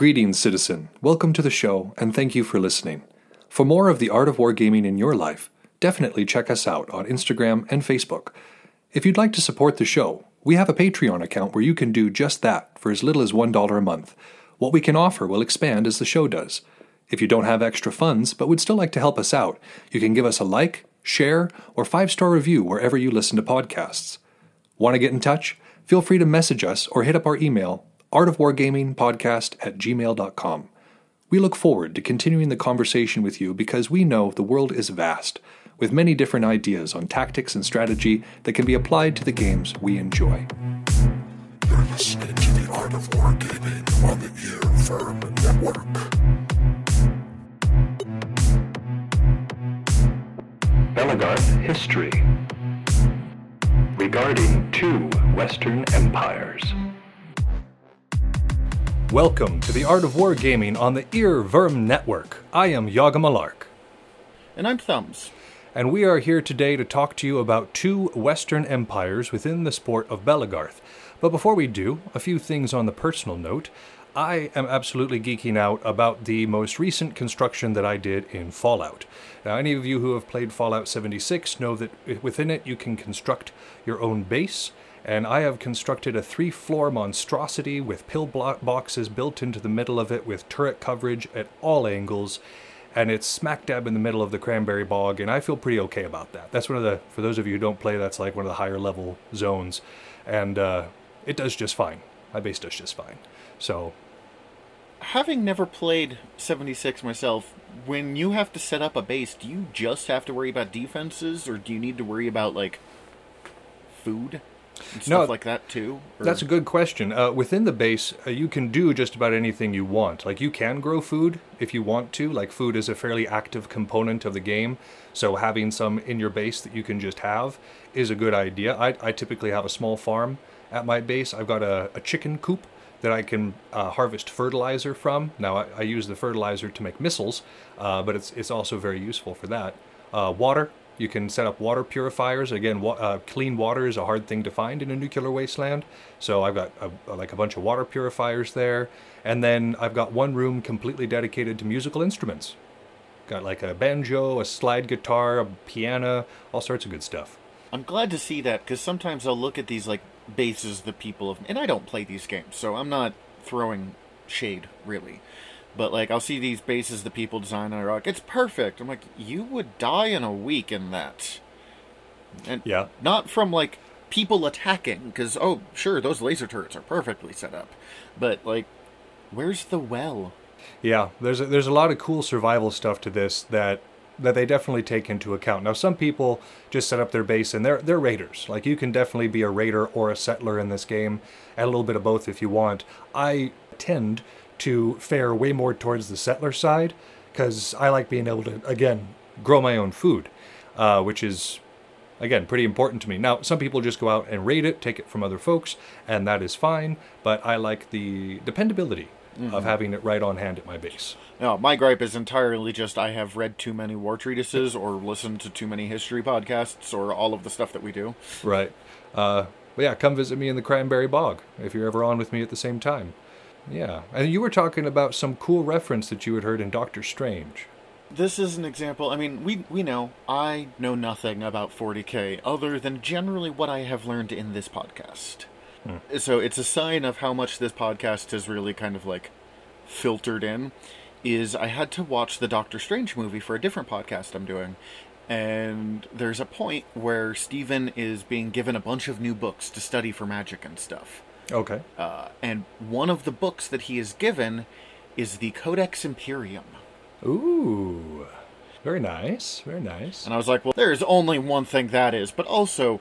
Greetings, citizen. Welcome to the show, and thank you for listening. For more of the art of wargaming in your life, definitely check us out on Instagram and Facebook. If you'd like to support the show, we have a Patreon account where you can do just that for as little as $1 a month. What we can offer will expand as the show does. If you don't have extra funds but would still like to help us out, you can give us a like, share, or five star review wherever you listen to podcasts. Want to get in touch? Feel free to message us or hit up our email, artofwargamingpodcast at gmail.com. We look forward to continuing the conversation with you because we know the world is vast, with many different ideas on tactics and strategy that can be applied to the games we enjoy. You're listening to the Art of Wargaming on the Ear Firm Network. Belegarth history regarding two Western empires. Welcome to the Art of Wargaming on the Earworm Network. I am Yaga Malark, And I'm Thumbs. and we are here today to talk to you about two Western empires within the sport of Belegarth. But before we do, a few things on the personal note. I am absolutely geeking out about the most recent construction that I did in Fallout. Now, any of you who have played Fallout 76 know that within it you can construct your own base, and I have constructed a three floor monstrosity with pill boxes built into the middle of it with turret coverage at all angles. And it's smack dab in the middle of the cranberry bog, and I feel pretty okay about that. That's one of the, for those of you who don't play, that's like one of the higher level zones. And uh, it does just fine. My base does just fine. So, Having never played 76 myself, when you have to set up a base, do you just have to worry about defenses, or do you need to worry about, like, food stuff No, like that, too? Or- That's a good question. Uh, within the base, uh, you can do just about anything you want. Like, you can grow food if you want to. Like, food is a fairly active component of the game. So, having some in your base that you can just have is a good idea. I, I typically have a small farm at my base. I've got a, a chicken coop that I can uh, harvest fertilizer from. Now, I, I use the fertilizer to make missiles, uh, but it's, it's also very useful for that. Uh, water, you can set up water purifiers. Again, wa- uh, clean water is a hard thing to find in a nuclear wasteland. So I've got a, like a bunch of water purifiers there, and then I've got one room completely dedicated to musical instruments. Got like a banjo, a slide guitar, a piano, all sorts of good stuff. I'm glad to see that, because sometimes I'll look at these, like, bases the people have... And I don't play these games, so I'm not throwing shade, really. But, like, I'll see these bases the people design, and they're like, it's perfect! I'm like, you would die in a week in that. And Yeah. not from like people attacking because oh sure those laser turrets are perfectly set up but like where's the well Yeah, there's a, there's a lot of cool survival stuff to this that that they definitely take into account. Now, some people just set up their base and they're they're raiders. Like you can definitely be a raider or a settler in this game, and a little bit of both if you want. I tend to fare way more towards the settler side because I like being able to again grow my own food, uh, which is again pretty important to me. Now some people just go out and raid it take it from other folks and that is fine but i like the dependability of having it right on hand at my base. No my gripe is entirely just i have read too many war treatises or listened to too many history podcasts or all of the stuff that we do. Right. Uh, but yeah come visit me in the cranberry bog if you're ever on with me at the same time yeah and you were talking about some cool reference that you had heard in doctor strange. This is an example i mean we we know i know nothing about 40k other than generally what i have learned in this podcast. Hmm. So it's a sign of how much this podcast has really kind of like filtered in is i had to watch the doctor strange movie for a different podcast i'm doing and there's a point where Stephen is being given a bunch of new books to study for magic and stuff. Okay Uh, and one of the books that he is given is the Codex Imperium. ooh very nice very nice And I was like, well, there's only one thing that is, but also,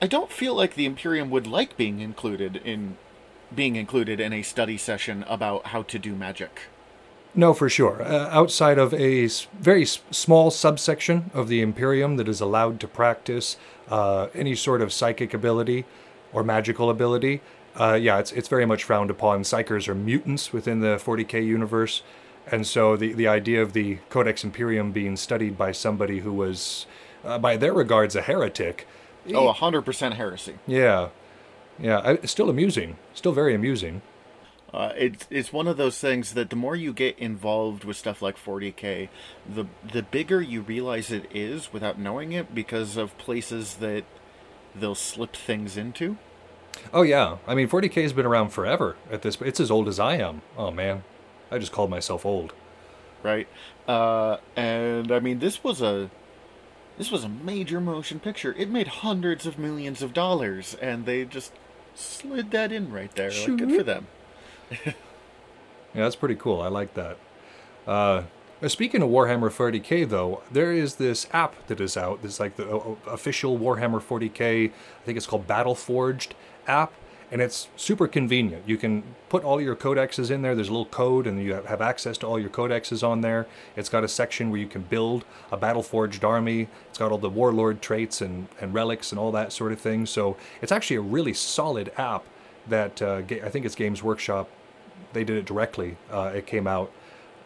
I don't feel like the Imperium would like being included in being included in a study session about how to do magic. No, for sure. Uh, outside of a very s- small subsection of the Imperium that is allowed to practice uh, any sort of psychic ability or magical ability, uh, yeah, it's it's very much frowned upon. Psykers are mutants within the 40k universe, and so the the idea of the Codex Imperium being studied by somebody who was, uh, by their regards, a heretic. Oh, 100% heresy. Yeah, yeah, it's still amusing, still very amusing. Uh, it's it's one of those things that the more you get involved with stuff like 40k, the the bigger you realize it is without knowing it because of places that they'll slip things into. Oh yeah, I mean 40k has been around forever at this. It's as old as I am. Oh man, I just called myself old. right? Uh, and I mean, this was a this was a major motion picture. It made hundreds of millions of dollars, and they just slid that in right there. Like, good for them. Yeah, that's pretty cool. I like that. Uh, speaking of Warhammer 40k, though, there is this app that is out. This like the uh, official Warhammer 40k. I think it's called Battleforged app, and it's super convenient. You can put all your codexes in there. There's a little code, and you have- have access to all your codexes on there. It's got a section where you can build a Battleforged army. It's got all the warlord traits and, and relics and all that sort of thing. So it's actually a really solid app that uh, I think it's Games Workshop they did it directly. Uh, it came out.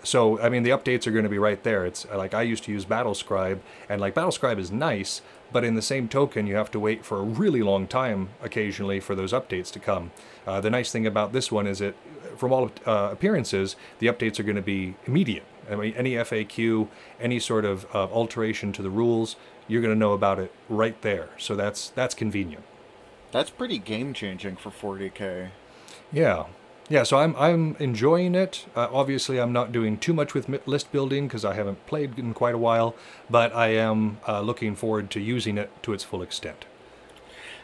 So I mean, the updates are going to be right there. It's like I used to use BattleScribe, and like BattleScribe is nice, but in the same token, you have to wait for a really long time occasionally for those updates to come. Uh, the nice thing about this one is it, from all uh, appearances, the updates are going to be immediate. I mean, any FAQ, any sort of uh, alteration to the rules, you're going to know about it right there. So that's that's convenient. That's pretty game changing for 40k. Yeah, yeah. So I'm I'm enjoying it. Uh, obviously, I'm not doing too much with list building because I haven't played in quite a while, but I am uh, looking forward to using it to its full extent.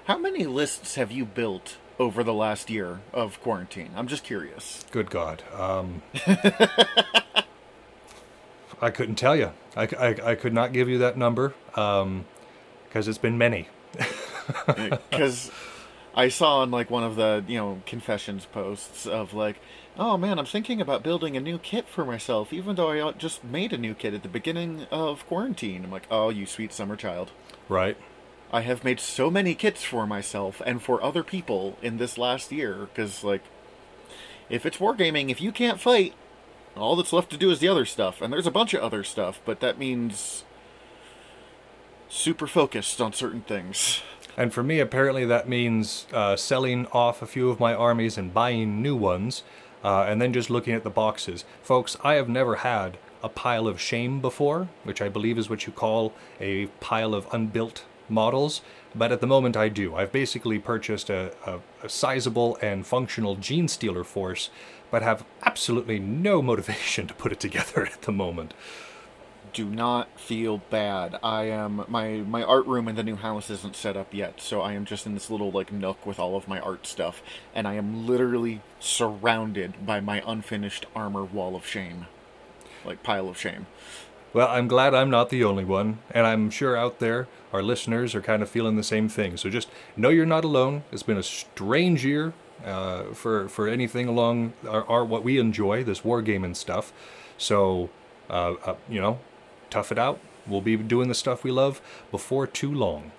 How many lists have you built over the last year of quarantine? I'm just curious. Good God. Um, I couldn't tell you. I, I, I could not give you that number because it's been many. because I saw on like one of the you know confessions posts of like, oh man, I'm thinking about building a new kit for myself, even though I just made a new kit at the beginning of quarantine. I'm like, oh, you sweet summer child. Right. I have made so many kits for myself and for other people in this last year because like, if it's wargaming, if you can't fight, all that's left to do is the other stuff, and there's a bunch of other stuff, but that means super focused on certain things. And for me, apparently, that means uh, selling off a few of my armies and buying new ones, uh, and then just looking at the boxes. Folks, I have never had a pile of shame before, which I believe is what you call a pile of unbuilt models, but at the moment I do. I've basically purchased a, a, a sizable and functional Genestealer force, but have absolutely no motivation to put it together at the moment. Do not feel bad. I am my my art room in the new house isn't set up yet, so I am just in this little like nook with all of my art stuff, and I am literally surrounded by my unfinished armor wall of shame, like pile of shame. Well, I'm glad I'm not the only one, and I'm sure out there our listeners are kind of feeling the same thing. So just know you're not alone. It's been a strange year uh, for for anything along our, our what we enjoy, this wargaming stuff. So uh, uh, you know, tough it out. We'll be doing the stuff we love before too long.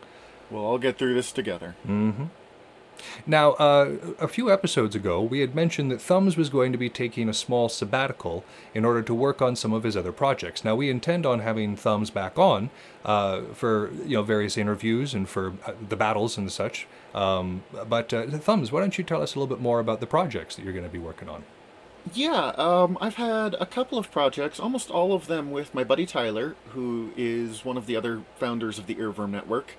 We'll all get through this together. Now, uh, a few episodes ago, we had mentioned that Thumbs was going to be taking a small sabbatical in order to work on some of his other projects. Now, we intend on having Thumbs back on uh, for you know various interviews and for uh, the battles and such. Um, but uh, Thumbs, why don't you tell us a little bit more about the projects that you're going to be working on? Yeah, um, I've had a couple of projects, almost all of them with my buddy Tyler, who is one of the other founders of the Earworm Network,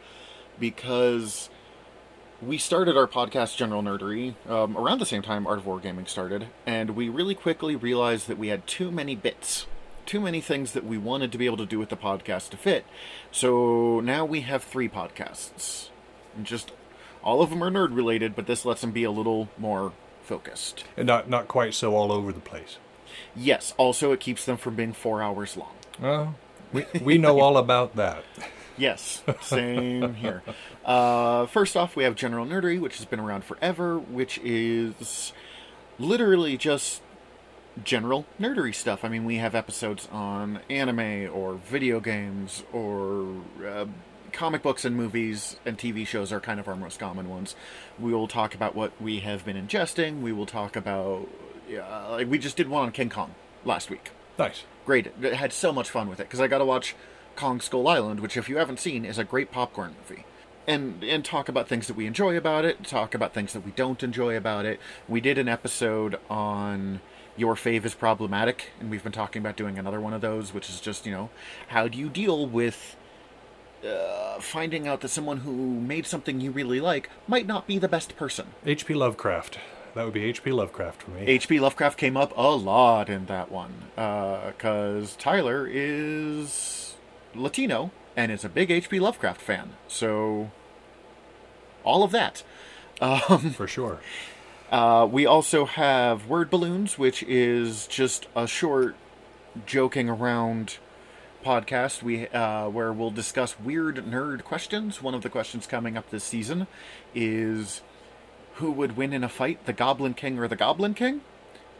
because we started our podcast, General Nerdery, um, around the same time Art of Wargaming started, and we really quickly realized that we had too many bits. Too many things that we wanted to be able to do with the podcast to fit. So now we have three podcasts. And just all of them are nerd related, but this lets them be a little more focused. And not not quite so all over the place. Yes, also it keeps them from being four hours long. Well, we we know all about that. Yes, same here. Uh, first off, we have General Nerdery, which has been around forever, which is literally just general nerdery stuff. I mean, we have episodes on anime or video games or uh, comic books and movies and TV shows are kind of our most common ones. We will talk about what we have been ingesting. We will talk about uh, like we just did one on King Kong last week. Nice. Great, I had so much fun with it because I got to watch Kong Skull Island, which if you haven't seen is a great popcorn movie. and and talk about things that we enjoy about it, talk about things that we don't enjoy about it. We did an episode on your fave is problematic, and we've been talking about doing another one of those, which is just you know how do you deal with uh, finding out that someone who made something you really like might not be the best person. H.P. Lovecraft. That would be H.P. Lovecraft for me. H.P. Lovecraft came up a lot in that one because Tyler is Latino and is a big H.P. Lovecraft fan. So, all of that. for sure. Uh, we also have Word Balloons, which is just a short joking around podcast we uh, where we'll discuss weird nerd questions. One of the questions coming up this season is who would win in a fight, the Goblin King or the Goblin King?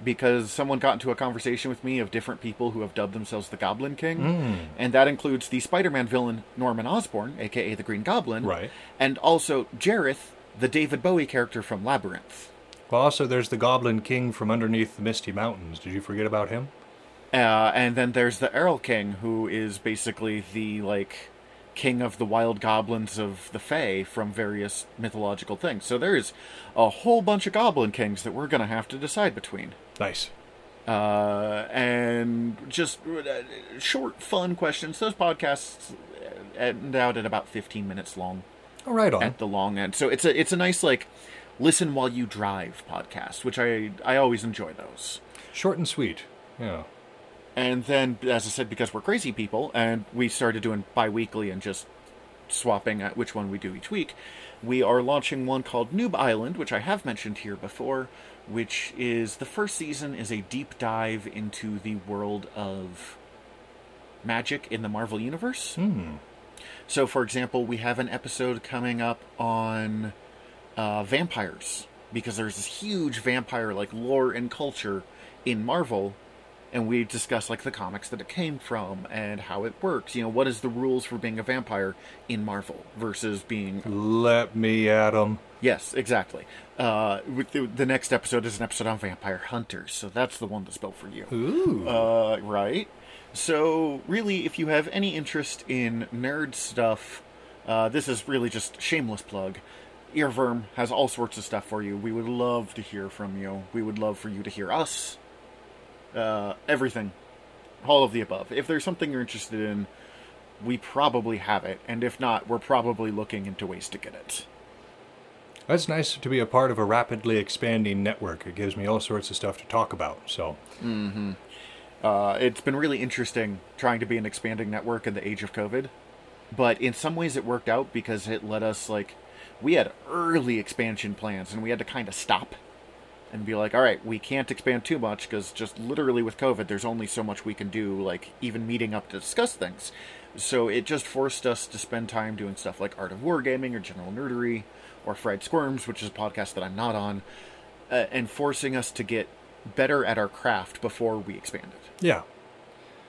Because someone got into a conversation with me of different people who have dubbed themselves the Goblin King, and that includes the Spider-Man villain Norman Osborn, aka the Green Goblin, Right. and also Jareth, the David Bowie character from Labyrinth. Well, also, there's the Goblin King from underneath the Misty Mountains. Did you forget about him? Uh, and then there's the Erlking, who is basically the like king of the wild goblins of the Fae from various mythological things. So there's a whole bunch of goblin kings that we're gonna have to decide between. Nice. Uh, and just uh, short, fun questions. Those podcasts end out at about 15 minutes long All right, on. at the long end. So it's a it's a nice like listen while you drive podcast, which I I always enjoy those. Short and sweet. Yeah. And then, as I said, because we're crazy people, and we started doing bi weekly and just swapping at which one we do each week, we are launching one called Noob Island, which I have mentioned here before, which is the first season is a deep dive into the world of magic in the Marvel Universe. So, for example, we have an episode coming up on uh, vampires because there's this huge vampire like lore and culture in Marvel, and we discuss like the comics that it came from and how it works. You know, what is the rules for being a vampire in Marvel versus being Let me at him. Yes, exactly. Uh, with the, the next episode is an episode on vampire hunters, so that's the one that's built for you. Ooh. Uh, right. So, really, if you have any interest in nerd stuff, uh, this is really just shameless plug. Earworm has all sorts of stuff for you. We would love to hear from you. We would love for you to hear us. Uh, everything, all of the above. If there's something you're interested in, we probably have it, and if not, we're probably looking into ways to get it. That's nice to be a part of a rapidly expanding network. It gives me all sorts of stuff to talk about. So, Uh, it's been really interesting trying to be an expanding network in the age of COVID. But in some ways, it worked out because it let us, like, we had early expansion plans and we had to kind of stop and be like, all right, we can't expand too much because just literally with COVID, there's only so much we can do, like, even meeting up to discuss things. So it just forced us to spend time doing stuff like Art of Wargaming or General Nerdery or Fried Squirms, which is a podcast that I'm not on, uh, and forcing us to get better at our craft before we expanded. yeah.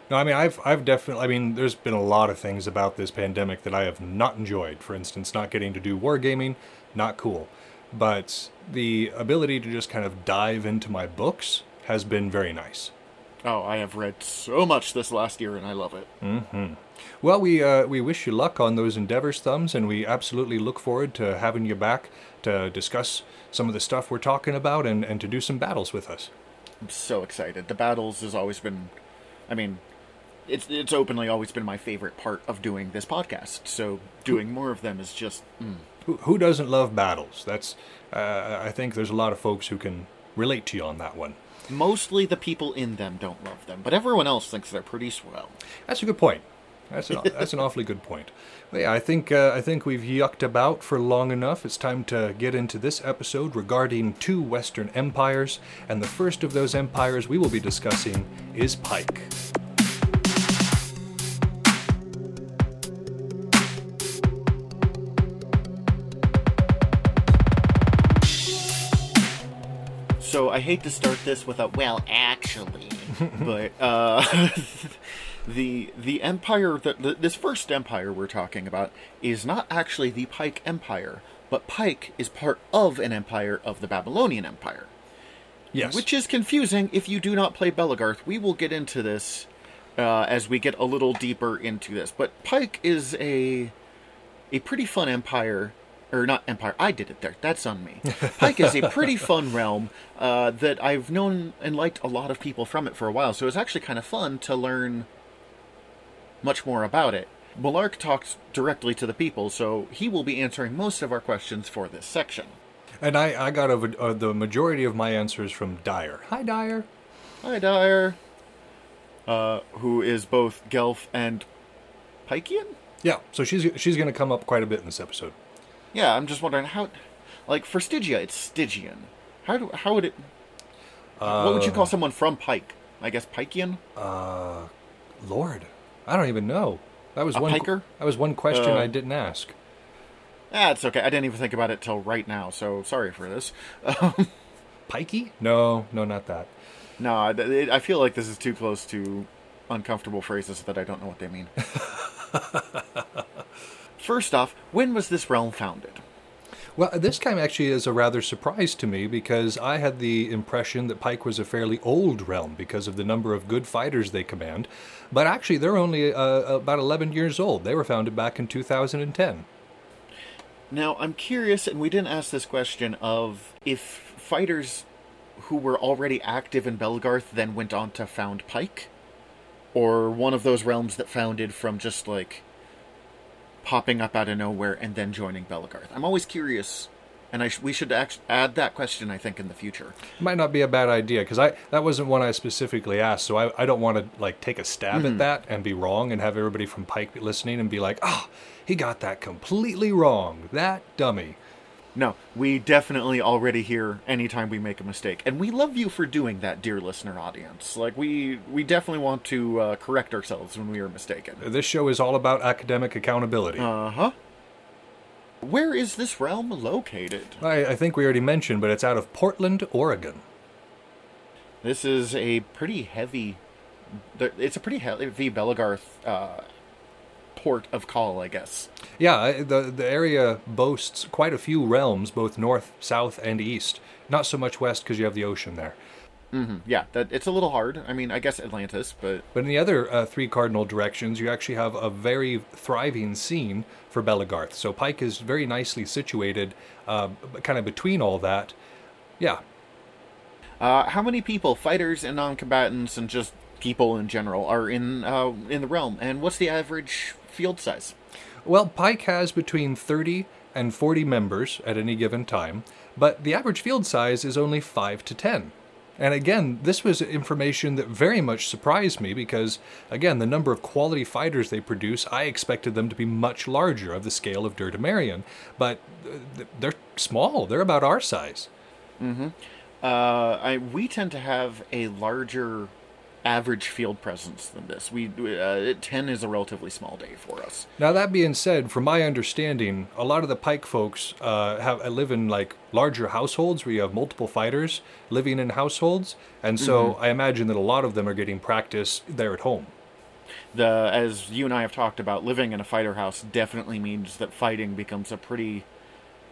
No, I mean, I've, I've definitely, I mean, there's been a lot of things about this pandemic that I have not enjoyed. For instance, not getting to do wargaming, not cool. But the ability to just kind of dive into my books has been very nice. Oh, I have read so much this last year and I love it. Well, we uh, we wish you luck on those endeavors, thumbs, and we absolutely look forward to having you back to discuss some of the stuff we're talking about and, and to do some battles with us. I'm so excited. The battles has always been, I mean, it's it's openly always been my favorite part of doing this podcast. So doing more of them is just mm. Who, who doesn't love battles? That's uh, I think there's a lot of folks who can relate to you on that one. mostly the people in them don't love them, but everyone else thinks they're pretty swell. That's a good point. That's an, that's an awfully good point. But yeah, I think uh, I think we've yucked about for long enough. It's time to get into this episode regarding two Western empires, and the first of those empires we will be discussing is Pike. So I hate to start this with a well, actually, but uh, the the empire that the, this first empire we're talking about is not actually the Pike Empire, but Pike is part of an empire of the Babylonian Empire. Yes. Which is confusing if you do not play Belegarth. We will get into this uh, as we get a little deeper into this. But Pike is a a pretty fun empire, or not empire. I did it there. That's on me. Pike is a pretty fun realm uh, that I've known and liked a lot of people from it for a while. So it was actually kind of fun to learn much more about it. Malark talks directly to the people, so he will be answering most of our questions for this section. And I, I got a, uh, the majority of my answers from Dyer. Hi, Dyer. Hi, Dyer. Uh, who is both Gelf and Pikean? Yeah, so she's she's going to come up quite a bit in this episode. Yeah, I'm just wondering how, like for Stygia, it's Stygian. How do how would it? what would you call someone from Pike? I guess Pikean. Uh, Lord, I don't even know. That was A one. piker? That was one question Uh, I didn't ask. That's okay. I didn't even think about it till right now, so sorry for this. Pikey? No, no, not that. no, I, I feel like this is too close to uncomfortable phrases that I don't know what they mean. First off, when was this realm founded? Well, this time actually is a rather surprise to me because I had the impression that Pike was a fairly old realm because of the number of good fighters they command. But actually, they're only uh, about 11 years old. They were founded back in 2010. Now, I'm curious, and we didn't ask this question of if fighters who were already active in Belegarth then went on to found Pike, or one of those realms that founded from just like popping up out of nowhere and then joining Belegarth. I'm always curious, and I sh- we should act- add that question, I think, in the future. Might not be a bad idea because I that wasn't one I specifically asked, so I, I don't want to like take a stab at that and be wrong and have everybody from Pike listening and be like, ah, he got that completely wrong. That dummy. No, we definitely already hear anytime we make a mistake, and we love you for doing that, dear listener audience. Like we we definitely want to uh, correct ourselves when we are mistaken. This show is all about academic accountability. Uh huh. Where is this realm located? I, I think we already mentioned, but it's out of Portland, Oregon. This is a pretty heavy. It's a pretty heavy Belegarth uh, port of call, I guess. Yeah, the the area boasts quite a few realms, both north, south, and east. Not so much west because you have the ocean there. Yeah, that it's a little hard. I mean, I guess Atlantis, but But in the other uh, three cardinal directions, you actually have a very thriving scene for Belegarth. So Pike is very nicely situated, uh, kind of between all that. Yeah, uh, how many people, fighters and non-combatants, and just people in general, are in uh, in the realm? And what's the average field size? Well, Pike has between 30 and 40 members at any given time, but the average field size is only 5 to 10. And again, this was information that very much surprised me because, again, the number of quality fighters they produce, I expected them to be much larger of the scale of Dirtamarian, but uh, they're small. They're about our size. Uh, I, we tend to have a larger average field presence than this. We uh, ten is a relatively small day for us. Now that being said, from my understanding, a lot of the Pike folks uh, have live in like larger households where you have multiple fighters living in households, and so I imagine that a lot of them are getting practice there at home. The as you and I have talked about, living in a fighter house definitely means that fighting becomes a pretty,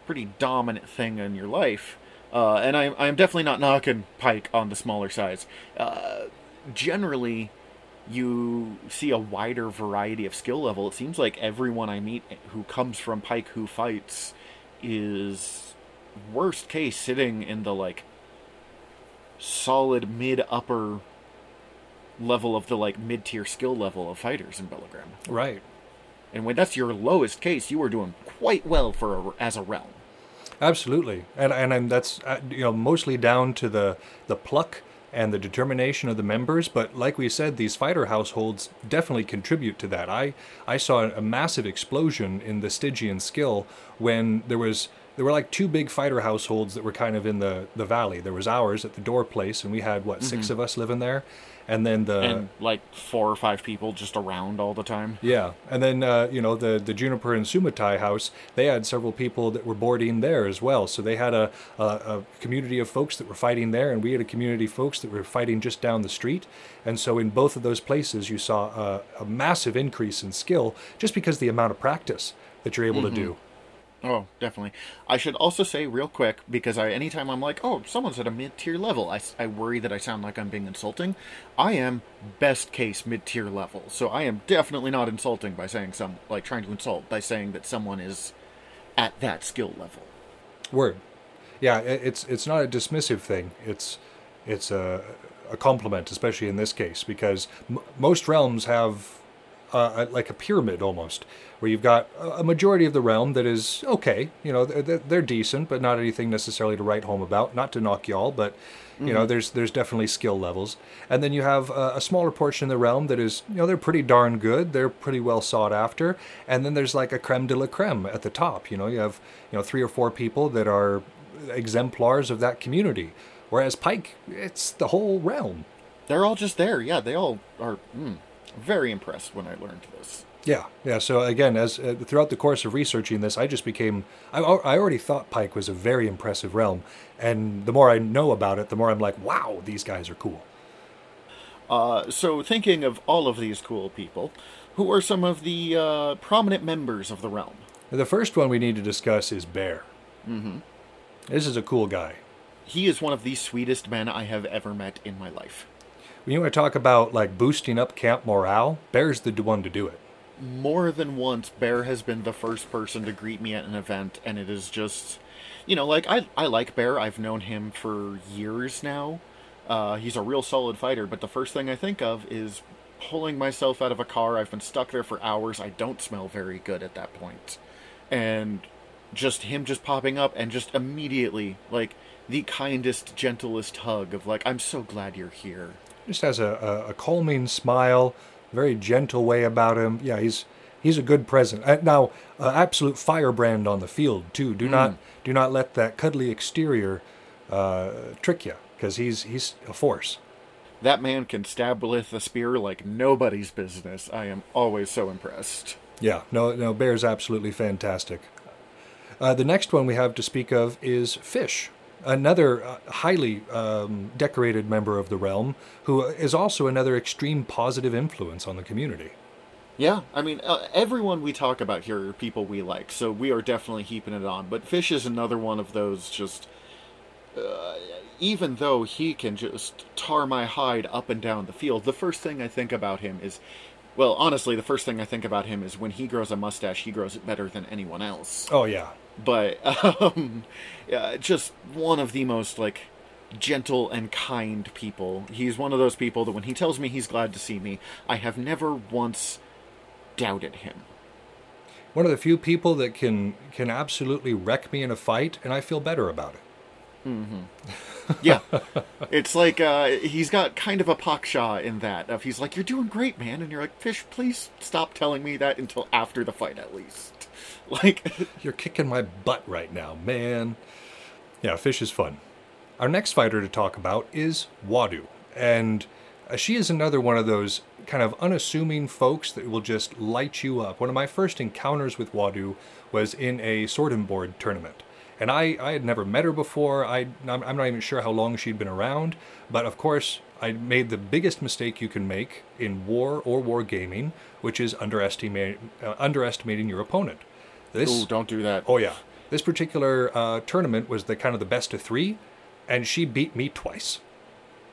pretty dominant thing in your life. Uh, and I'm I'm definitely not knocking Pike on the smaller size. Uh, generally, you see a wider variety of skill level. It seems like everyone I meet who comes from Pike who fights is worst case sitting in the like solid mid upper level of the like mid tier skill level of fighters in Belegrim. Right. And when that's your lowest case, you are doing quite well for a, as a realm. Absolutely, and and, and that's uh, you know mostly down to the the pluck and the determination of the members. But like we said, these fighter households definitely contribute to that. I I saw a massive explosion in the Stygian skill when there was there were like two big fighter households that were kind of in the the valley. There was ours at the door place, and we had what 6 mm-hmm. of us living there, and then the and like four or five people just around all the time. yeah, and then uh, you know the the Juniper and Sumatai house. They had several people that were boarding there as well. So they had a, a a community of folks that were fighting there, and we had a community of folks that were fighting just down the street. And so in both of those places, you saw a, a massive increase in skill just because the amount of practice that you're able to do. Oh, definitely. I should also say real quick because I anytime I'm like, oh, someone's at a mid tier level, I, I worry that I sound like I'm being insulting. I am best case mid tier level, so I am definitely not insulting by saying some like trying to insult by saying that someone is at that skill level. Word. Yeah, it's it's not a dismissive thing. It's it's a a compliment, especially in this case, because m- most realms have uh, like a pyramid almost, where you've got a majority of the realm that is okay. You know, they're, they're- decent, but not anything necessarily to write home about. Not to knock y'all, but you know, there's there's definitely skill levels, and then you have a, a smaller portion of the realm that is, you know, they're pretty darn good. They're pretty well sought after, and then there's like a creme de la creme at the top. You know, you have you know three or four people that are exemplars of that community, whereas Pike, it's the whole realm. They're all just there. Yeah, they all are mm, very impressed when I learned this. Yeah, yeah. So again, as uh, throughout the course of researching this, I just became I, I already thought Pike was a very impressive realm, and the more I know about it, the more I'm like, wow, these guys are cool. Uh, so, thinking of all of these cool people, who are some of the uh, prominent members of the realm? The first one we need to discuss is Bear. Mm-hmm. This is a cool guy. He is one of the sweetest men I have ever met in my life. When you want to talk about like boosting up camp morale, Bear's the one to do it. More than once, Bear has been the first person to greet me at an event, and it is just, you know, like I I like Bear. I've known him for years now. Uh, he's a real solid fighter, but the first thing I think of is pulling myself out of a car. I've been stuck there for hours. I don't smell very good at that point. point, and just him just popping up and just immediately like the kindest, gentlest hug of like, I'm so glad you're here. Just has a, a, a calming smile, very gentle way about him. Yeah, he's he's a good present. Uh, now, uh, absolute firebrand on the field too. Do not do not let that cuddly exterior uh, trick you, because he's he's a force. That man can stab with a spear like nobody's business. I am always so impressed. Yeah, no, no, Bear's absolutely fantastic. Uh, the next one we have to speak of is Fish, another uh, highly um, decorated member of the realm, who is also another extreme positive influence on the community. Yeah, I mean, uh, everyone we talk about here are people we like, so we are definitely heaping it on. But Fish is another one of those just. Uh, even though he can just tar my hide up and down the field, the first thing I think about him is. Well, honestly, the first thing I think about him is when he grows a mustache, he grows it better than anyone else. Oh yeah, but um, yeah, just one of the most like gentle and kind people. He's one of those people that when he tells me he's glad to see me, I have never once doubted him. one of the few people that can can absolutely wreck me in a fight, and I feel better about it. Yeah, it's like uh, he's got kind of a Paksha in that. Of he's like, "You're doing great, man," and you're like, "Fish, please stop telling me that until after the fight, at least." Like, You're kicking my butt right now, man. Yeah, Fish is fun. Our next fighter to talk about is Wadu, and uh, she is another one of those kind of unassuming folks that will just light you up. One of my first encounters with Wadu was in a sword and board tournament. And I, I had never met her before. I, I'm not even sure how long she'd been around. But of course, I made the biggest mistake you can make in war or wargaming, which is underestimate, uh, underestimating your opponent. This, ooh, don't do that. Oh yeah, this particular uh, tournament was the kind of the best of three, and she beat me twice.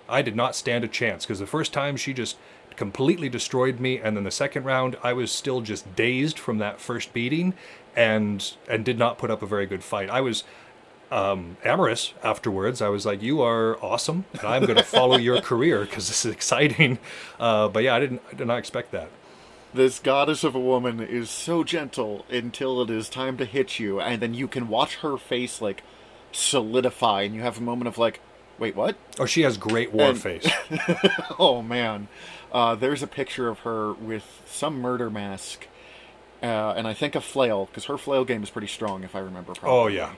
I did not stand a chance because the first time she just completely destroyed me, and then the second round I was still just dazed from that first beating, and and did not put up a very good fight. I was um, amorous afterwards. I was like, "You are awesome, and I'm going to follow your career because this is exciting." Uh, but yeah, I didn't I did not expect that. This goddess of a woman is so gentle until it is time to hit you, and then you can watch her face like solidify, and you have a moment of like, wait, what? Oh, she has great war And- face. Oh man, uh, there's a picture of her with some murder mask, uh, and I think a flail because her flail game is pretty strong if I remember properly. Oh yeah.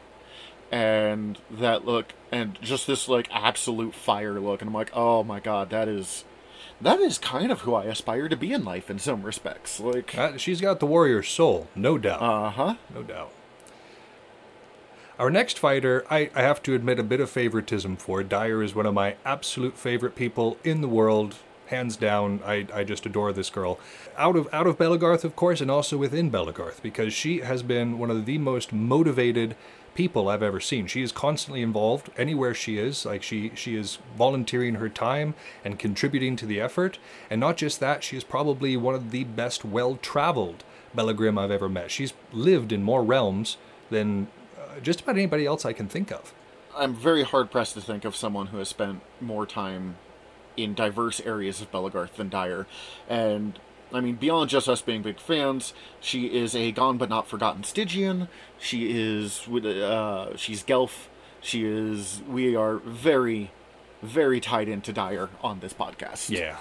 and that look, and just this like absolute fire look, and I'm like, oh my god, that is. That is kind of who I aspire to be in life in some respects. Like, Uh, she's got the warrior soul, no doubt. uh huh. no doubt. Our next fighter, I, I have to admit a bit of favoritism for. Dyer is one of my absolute favorite people in the world, hands down. I, I just adore this girl. Out of out of Belegarth, of course, and also within Belegarth, because she has been one of the most motivated people I've ever seen. She is constantly involved anywhere she is. Like she she is volunteering her time and contributing to the effort. And not just that, she is probably one of the best well-traveled Belegrim I've ever met. She's lived in more realms than uh, just about anybody else I can think of. I'm very hard pressed to think of someone who has spent more time in diverse areas of Belegarth than Dyer. And I mean, beyond just us being big fans, she is a gone but not forgotten Stygian. She is, uh, she's Gelf. She is. We are very, very tied into Dyer on this podcast. Yeah,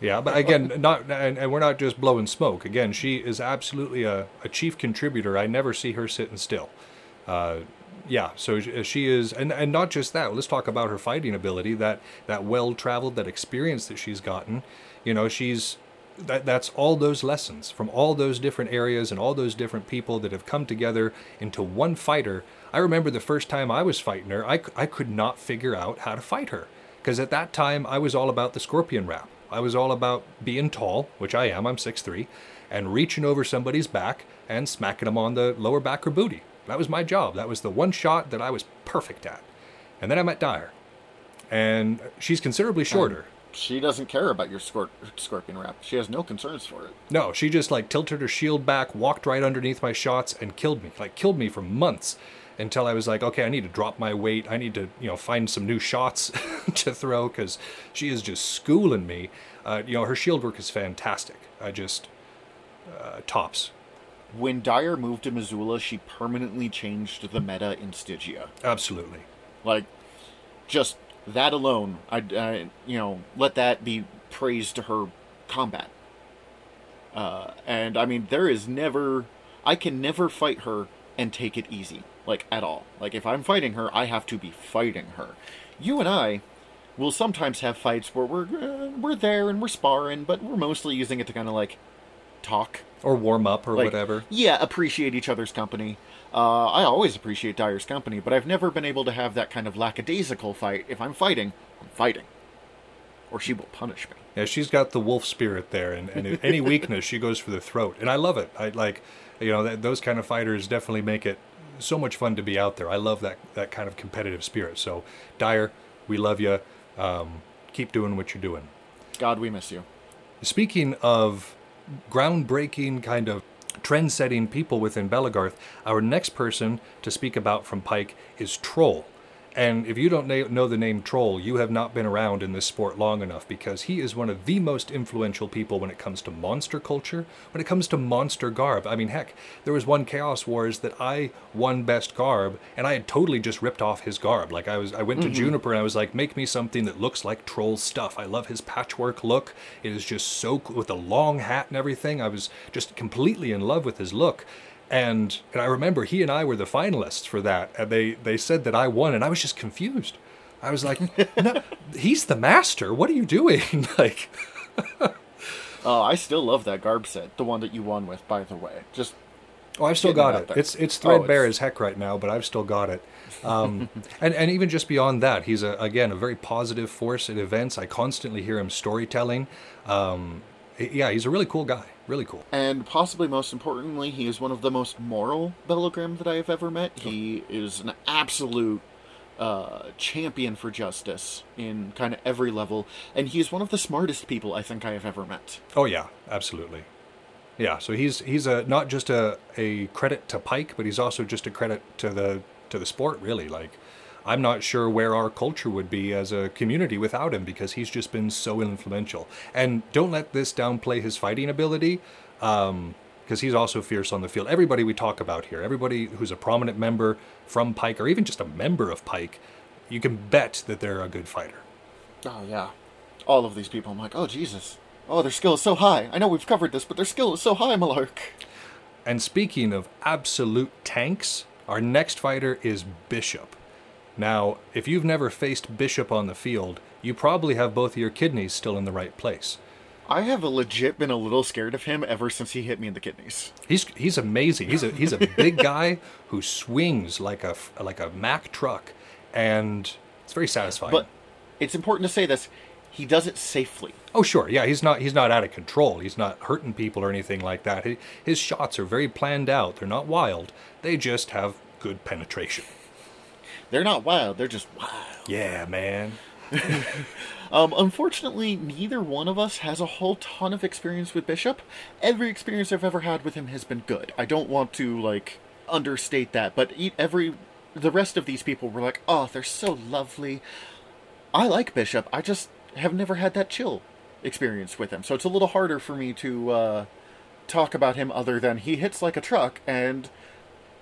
yeah. But again, not and, and we're not just blowing smoke. Again, she is absolutely a, a chief contributor. I never see her sitting still. Uh, yeah, so she is, and, and not just that. Let's talk about her fighting ability. That that well traveled, that experience that she's gotten. You know, she's that that's all those lessons from all those different areas and all those different people that have come together into one fighter. I remember the first time I was fighting her, I, I could not figure out how to fight her because at that time I was all about the scorpion wrap. I was all about being tall, which I am. I'm 6'3", and reaching over somebody's back and smacking them on the lower back or booty. That was my job. That was the one shot that I was perfect at. And then I met Dyer, and she's considerably oh. shorter she doesn't care about your scor- scorpion wrap. She has no concerns for it. No, she just like tilted her shield back, walked right underneath my shots, and killed me. Like killed me for months until I was like, okay, I need to drop my weight. I need to, you know, find some new shots to throw because she is just schooling me. Uh, you know, her shield work is fantastic. I just uh, tops. When Dyer moved to Missoula, she permanently changed the meta in Stygia. Absolutely. Like, just that alone, I, I you know, let that be praised to her combat. Uh, and I mean, there is never, I can never fight her and take it easy, like at all. Like if I'm fighting her, I have to be fighting her. You and I will sometimes have fights where we're uh, we're there and we're sparring, but we're mostly using it to kind of like talk or warm up or like, whatever. Yeah, appreciate each other's company. Uh, I always appreciate Dyer's company, but I've never been able to have that kind of lackadaisical fight. If I'm fighting, I'm fighting. Or she will punish me. Yeah, she's got the wolf spirit there, and, and any weakness, she goes for the throat. And I love it. I like, you know, that, those kind of fighters definitely make it so much fun to be out there. I love that, that kind of competitive spirit. So, Dyer, we love you. Um, keep doing what you're doing. God, we miss you. Speaking of groundbreaking kind of trend setting people within Belegarth, our next person to speak about from Pike is Troll. And if you don't know the name Troll, you have not been around in this sport long enough because he is one of the most influential people when it comes to monster culture, when it comes to monster garb. I mean, heck, there was one Chaos Wars that I won best garb, and I had totally just ripped off his garb. Like I was, I went to mm-hmm. Juniper and I was like, make me something that looks like Troll stuff. I love his patchwork look. It is just so cool with the long hat and everything. I was just completely in love with his look. And, and I remember he and I were the finalists for that, and they, they said that I won, and I was just confused. I was like, no, he's the master. What are you doing? like, oh, I still love that garb set, the one that you won with, by the way. Just oh, I've still got it. It's it's threadbare oh, as heck right now, but I've still got it. Um, and and even just beyond that, he's a again a very positive force at events. I constantly hear him storytelling. Um, yeah, he's a really cool guy. Really cool. And possibly most importantly, he is one of the most moral Belegrim that I have ever met. He is an absolute uh, champion for justice in kind of every level, and he is one of the smartest people I think I have ever met. Oh yeah, absolutely. Yeah, so he's he's a not just a, a credit to Pike, but he's also just a credit to the to the sport. Really, like I'm not sure where our culture would be as a community without him because he's just been so influential. And don't let this downplay his fighting ability. Um, because he's also fierce on the field. Everybody we talk about here, everybody who's a prominent member from Pike or even just a member of Pike, you can bet that they're a good fighter. Oh, yeah. All of these people, I'm like, oh, Jesus. Oh, their skill is so high. I know we've covered this, but their skill is so high, Malark. And speaking of absolute tanks, our next fighter is Bishop. Now, if you've never faced Bishop on the field, you probably have both of your kidneys still in the right place. I have legit been a little scared of him ever since he hit me in the kidneys. He's he's amazing. He's a he's a big guy who swings like a like a Mack truck, and it's very satisfying. But it's important to say this: he does it safely. Oh sure, yeah, he's not he's not out of control. He's not hurting people or anything like that. He, his shots are very planned out. They're not wild. They just have good penetration. They're not wild, they're just wild. Yeah, man. Um, unfortunately, neither one of us has a whole ton of experience with Bishop. Every experience I've ever had with him has been good. I don't want to like understate that, but every the rest of these people were like, "Oh, they're so lovely." I like Bishop. I just have never had that chill experience with him, so it's a little harder for me to uh, talk about him other than he hits like a truck, and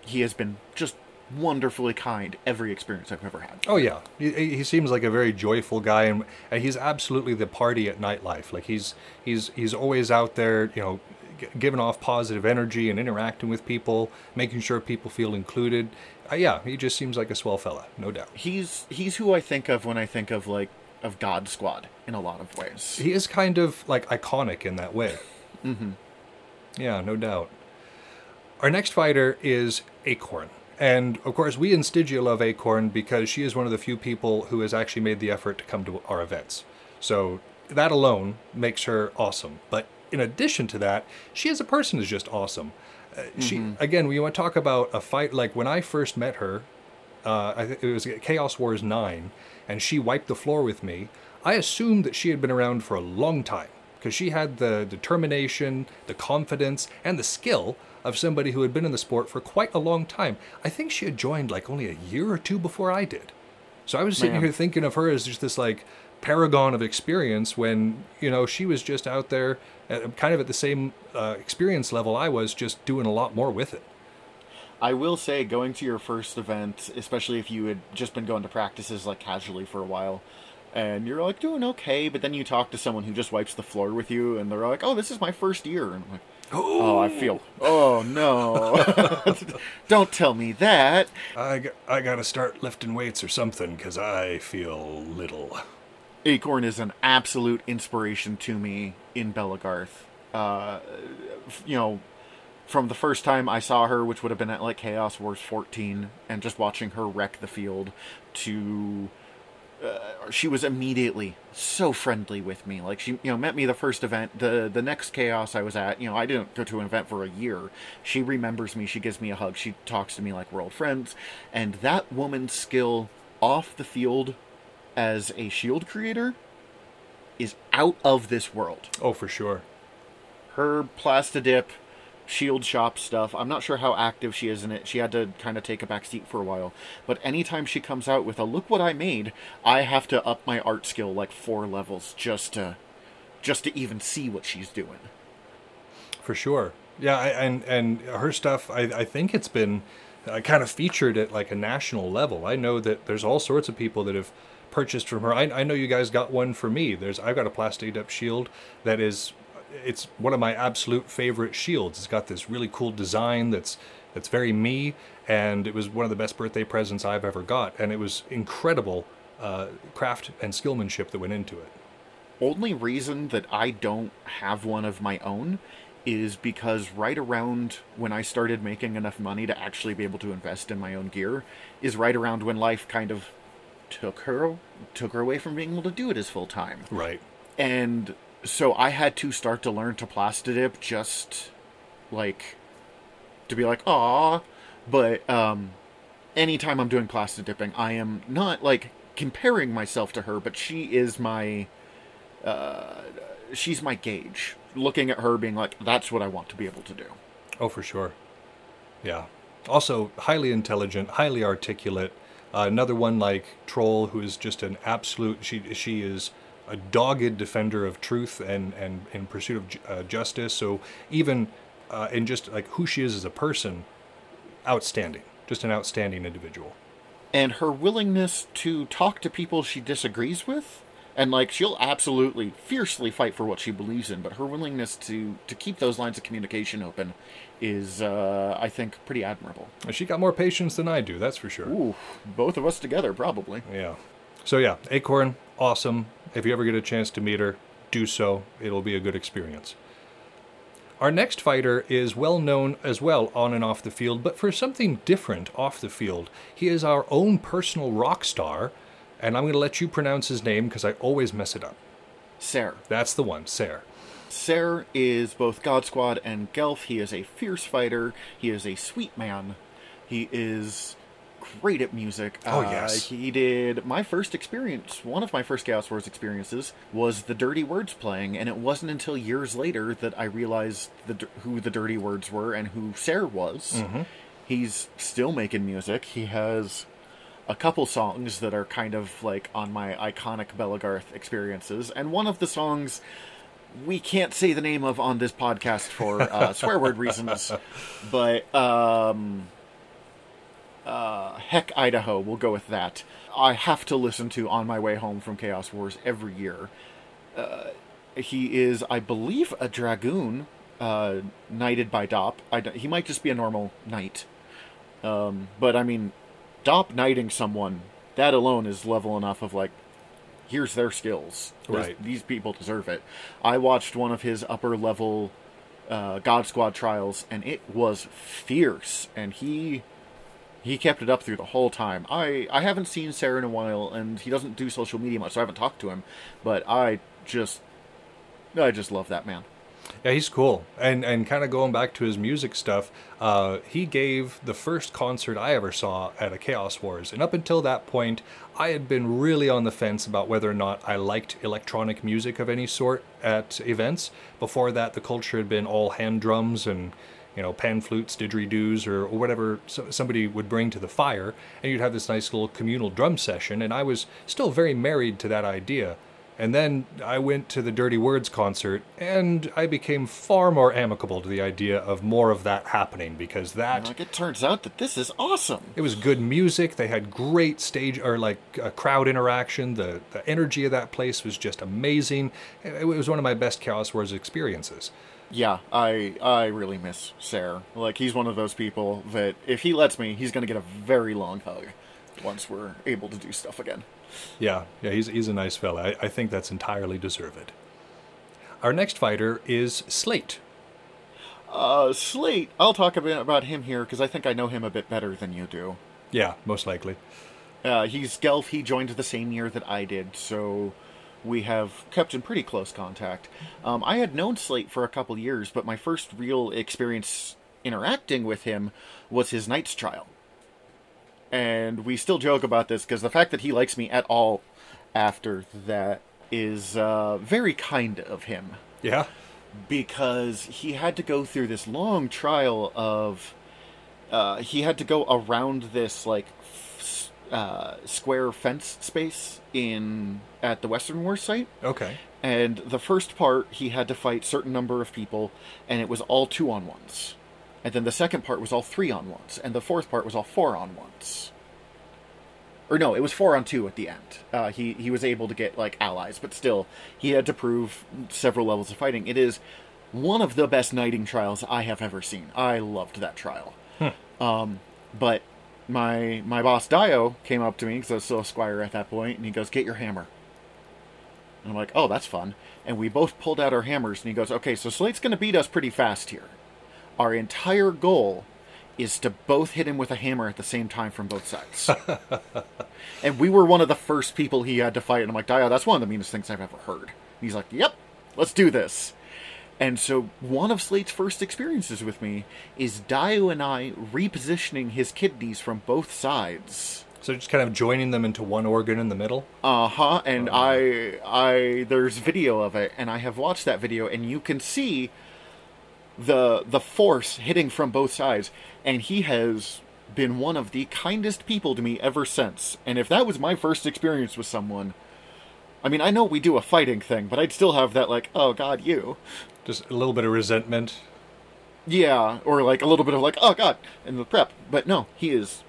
he has been just wonderfully kind every experience I've ever had. Oh yeah, he, he seems like a very joyful guy, and, and he's absolutely the party at nightlife. Like he's he's he's always out there, you know, g- giving off positive energy and interacting with people, making sure people feel included. Uh, yeah, he just seems like a swell fella, no doubt. he's he's who I think of when I think of like of God Squad in a lot of ways. He is kind of like iconic in that way. Mm-hmm. Yeah, no doubt. Our next fighter is Acorn. And of course, we in Stygia love Acorn because she is one of the few people who has actually made the effort to come to our events. So that alone makes her awesome. But in addition to that, she as a person is just awesome. Uh, She again, we want to talk about a fight like when I first met her, uh, I it was Chaos Wars 9, and she wiped the floor with me. I assumed that she had been around for a long time because she had the determination, the confidence, and the skill of somebody who had been in the sport for quite a long time. I think she had joined like only a year or two before I did. So I was sitting Man. here thinking of her as just this like paragon of experience when, you know, she was just out there uh, kind of at the same uh, experience level I was, just doing a lot more with it. I will say, going to your first event, especially if you had just been going to practices like casually for a while, and you're like doing okay, but then you talk to someone who just wipes the floor with you, and they're like, "Oh, this is my first year," and I'm like, "Oh, I feel, oh no, don't tell me that." I, g- I gotta start lifting weights or something because I feel little. Acorn is an absolute inspiration to me in Belegarth. Uh, you know, from the first time I saw her, which would have been at like Chaos Wars 14, and just watching her wreck the field, to uh, she was immediately so friendly with me. Like she, you know, met me the first event, the the next Chaos I was at. You know, I didn't go to an event for a year. She remembers me. She gives me a hug. She talks to me like we're old friends. And that woman's skill off the field as a shield creator is out of this world. Oh, for sure. Her plastidip shield shop stuff, I'm not sure how active she is in it. She had to kind of take a back seat for a while. But anytime she comes out with a look what I made, I have to up my art skill like four levels just to just to even see what she's doing. For sure. Yeah, I, and and her stuff, I, I think it's been uh, kind of featured at like a national level. I know that there's all sorts of people that have purchased from her. I, I know you guys got one for me. There's I've got a plastidip shield that is, it's one of my absolute favorite shields. It's got this really cool design that's that's very me, and it was one of the best birthday presents I've ever got, and it was incredible uh, craft and skillmanship that went into it. only reason that I don't have one of my own is because right around when I started making enough money to actually be able to invest in my own gear is right around when life kind of took her took her away from being able to do it as full time. Right. And so I had to start to learn to plastidip just like to be like, "Aw." But um anytime I'm doing plastidipping, I am not like comparing myself to her, but she is my uh she's my gauge. Looking at her being like, "That's what I want to be able to do." Oh, for sure. Yeah. Also, highly intelligent, highly articulate. Uh, another one like Troll, who is just an absolute. She she is a dogged defender of truth and and in pursuit of ju- uh, justice. So even uh, in just like who she is as a person, outstanding. Just an outstanding individual. and her willingness to talk to people she disagrees with and like she'll absolutely fiercely fight for what she believes in but her willingness to to keep those lines of communication open is uh i think pretty admirable She got more patience than I do. That's for sure. ooh both of us together probably Yeah. So yeah, Acorn, awesome. If you ever get a chance to meet her, do so. It'll be a good experience. Our next fighter is well known as well on and off the field, but for something different off the field. He is our own personal rock star, and I'm going to let you pronounce his name because I always mess it up. Ser. That's the one, Ser. Ser is both God Squad and Gelf. He is a fierce fighter. He is a sweet man. He is great at music. Oh, Uh, yes. he did my first experience. One of my first Chaos Wars experiences was the Dirty Words playing, and it wasn't until years later that I realized the, who the Dirty Words were and who Ser was. Mm-hmm. He's still making music. He has a couple songs that are kind of like on my iconic Belegarth experiences, and one of the songs we can't say the name of on this podcast for uh, swear word reasons, but um, uh, heck, Idaho, we'll go with that. I have to listen to on my way home from Chaos Wars every year. Uh, he is, I believe, a dragoon uh, knighted by Dop. I he might just be a normal knight. Um, but I mean, Dop knighting someone, that alone is level enough of like, here's their skills. Right. These people deserve it. I watched one of his upper level uh, God Squad trials, and it was fierce. And he he kept it up through the whole time. I I haven't seen Sarah in a while, and he doesn't do social media much, so I haven't talked to him. But I just I just love that man. Yeah, he's cool. And and kind of going back to his music stuff, uh, he gave the first concert I ever saw at a Chaos Wars. And up until that point, I had been really on the fence about whether or not I liked electronic music of any sort at events. Before that, the culture had been all hand drums and you know, pan flutes, didgeridoos, or, or whatever so, somebody would bring to the fire, and you'd have this nice little communal drum session. And I was still very married to that idea. And then I went to the Dirty Words concert, and I became far more amicable to the idea of more of that happening because that Like it turns out that this is awesome. it was good music. They had great stage or like uh, crowd interaction. The the energy of that place was just amazing. It, it was one of my best Chaos Wars experiences. Yeah, I I really miss Sarah. Like he's one of those people that if he lets me, he's gonna get a very long hug once we're able to do stuff again. Yeah, yeah, he's he's a nice fella. I, I think that's entirely deserved. Our next fighter is Slate. Uh, Slate, I'll talk a bit about him here because I think I know him a bit better than you do. Yeah, most likely. Uh, he's Gelf. He joined the same year that I did, so we have kept in pretty close contact. Um, I had known Slate for a couple years, but my first real experience interacting with him was his Knight's Trial. And we still joke about this because the fact that he likes me at all after that is uh, very kind of him Yeah, because he had to go through this long trial of uh, he had to go around this like uh, square fence space in at the Western War site. okay. And the first part, he had to fight certain number of people, and it was all two on ones. And then the second part was all three on ones, and the fourth part was all four on ones. Or no, it was four on two at the end. Uh, he he was able to get like allies, but still, he had to prove several levels of fighting. It is one of the best knighting trials I have ever seen. I loved that trial. Um, but my my boss Dio came up to me because I was still a squire at that point, and he goes, "Get your hammer." And I'm like, oh, that's fun. And we both pulled out our hammers, and he goes, okay, so Slate's going to beat us pretty fast here. Our entire goal is to both hit him with a hammer at the same time from both sides. and we were one of the first people he had to fight. And I'm like, Dio, that's one of the meanest things I've ever heard. And he's like, yep, let's do this. And so one of Slate's first experiences with me is Dio and I repositioning his kidneys from both sides. So just kind of joining them into one organ in the middle. Uh huh. And I, I, there's video of it, and I have watched that video, and you can see the the force hitting from both sides, and he has been one of the kindest people to me ever since. And if that was my first experience with someone, I mean, I know we do a fighting thing, but I'd still have that like, oh God, you, Just a little bit of resentment. yeah, or like a little bit of like, oh God, in the prep. But no, he is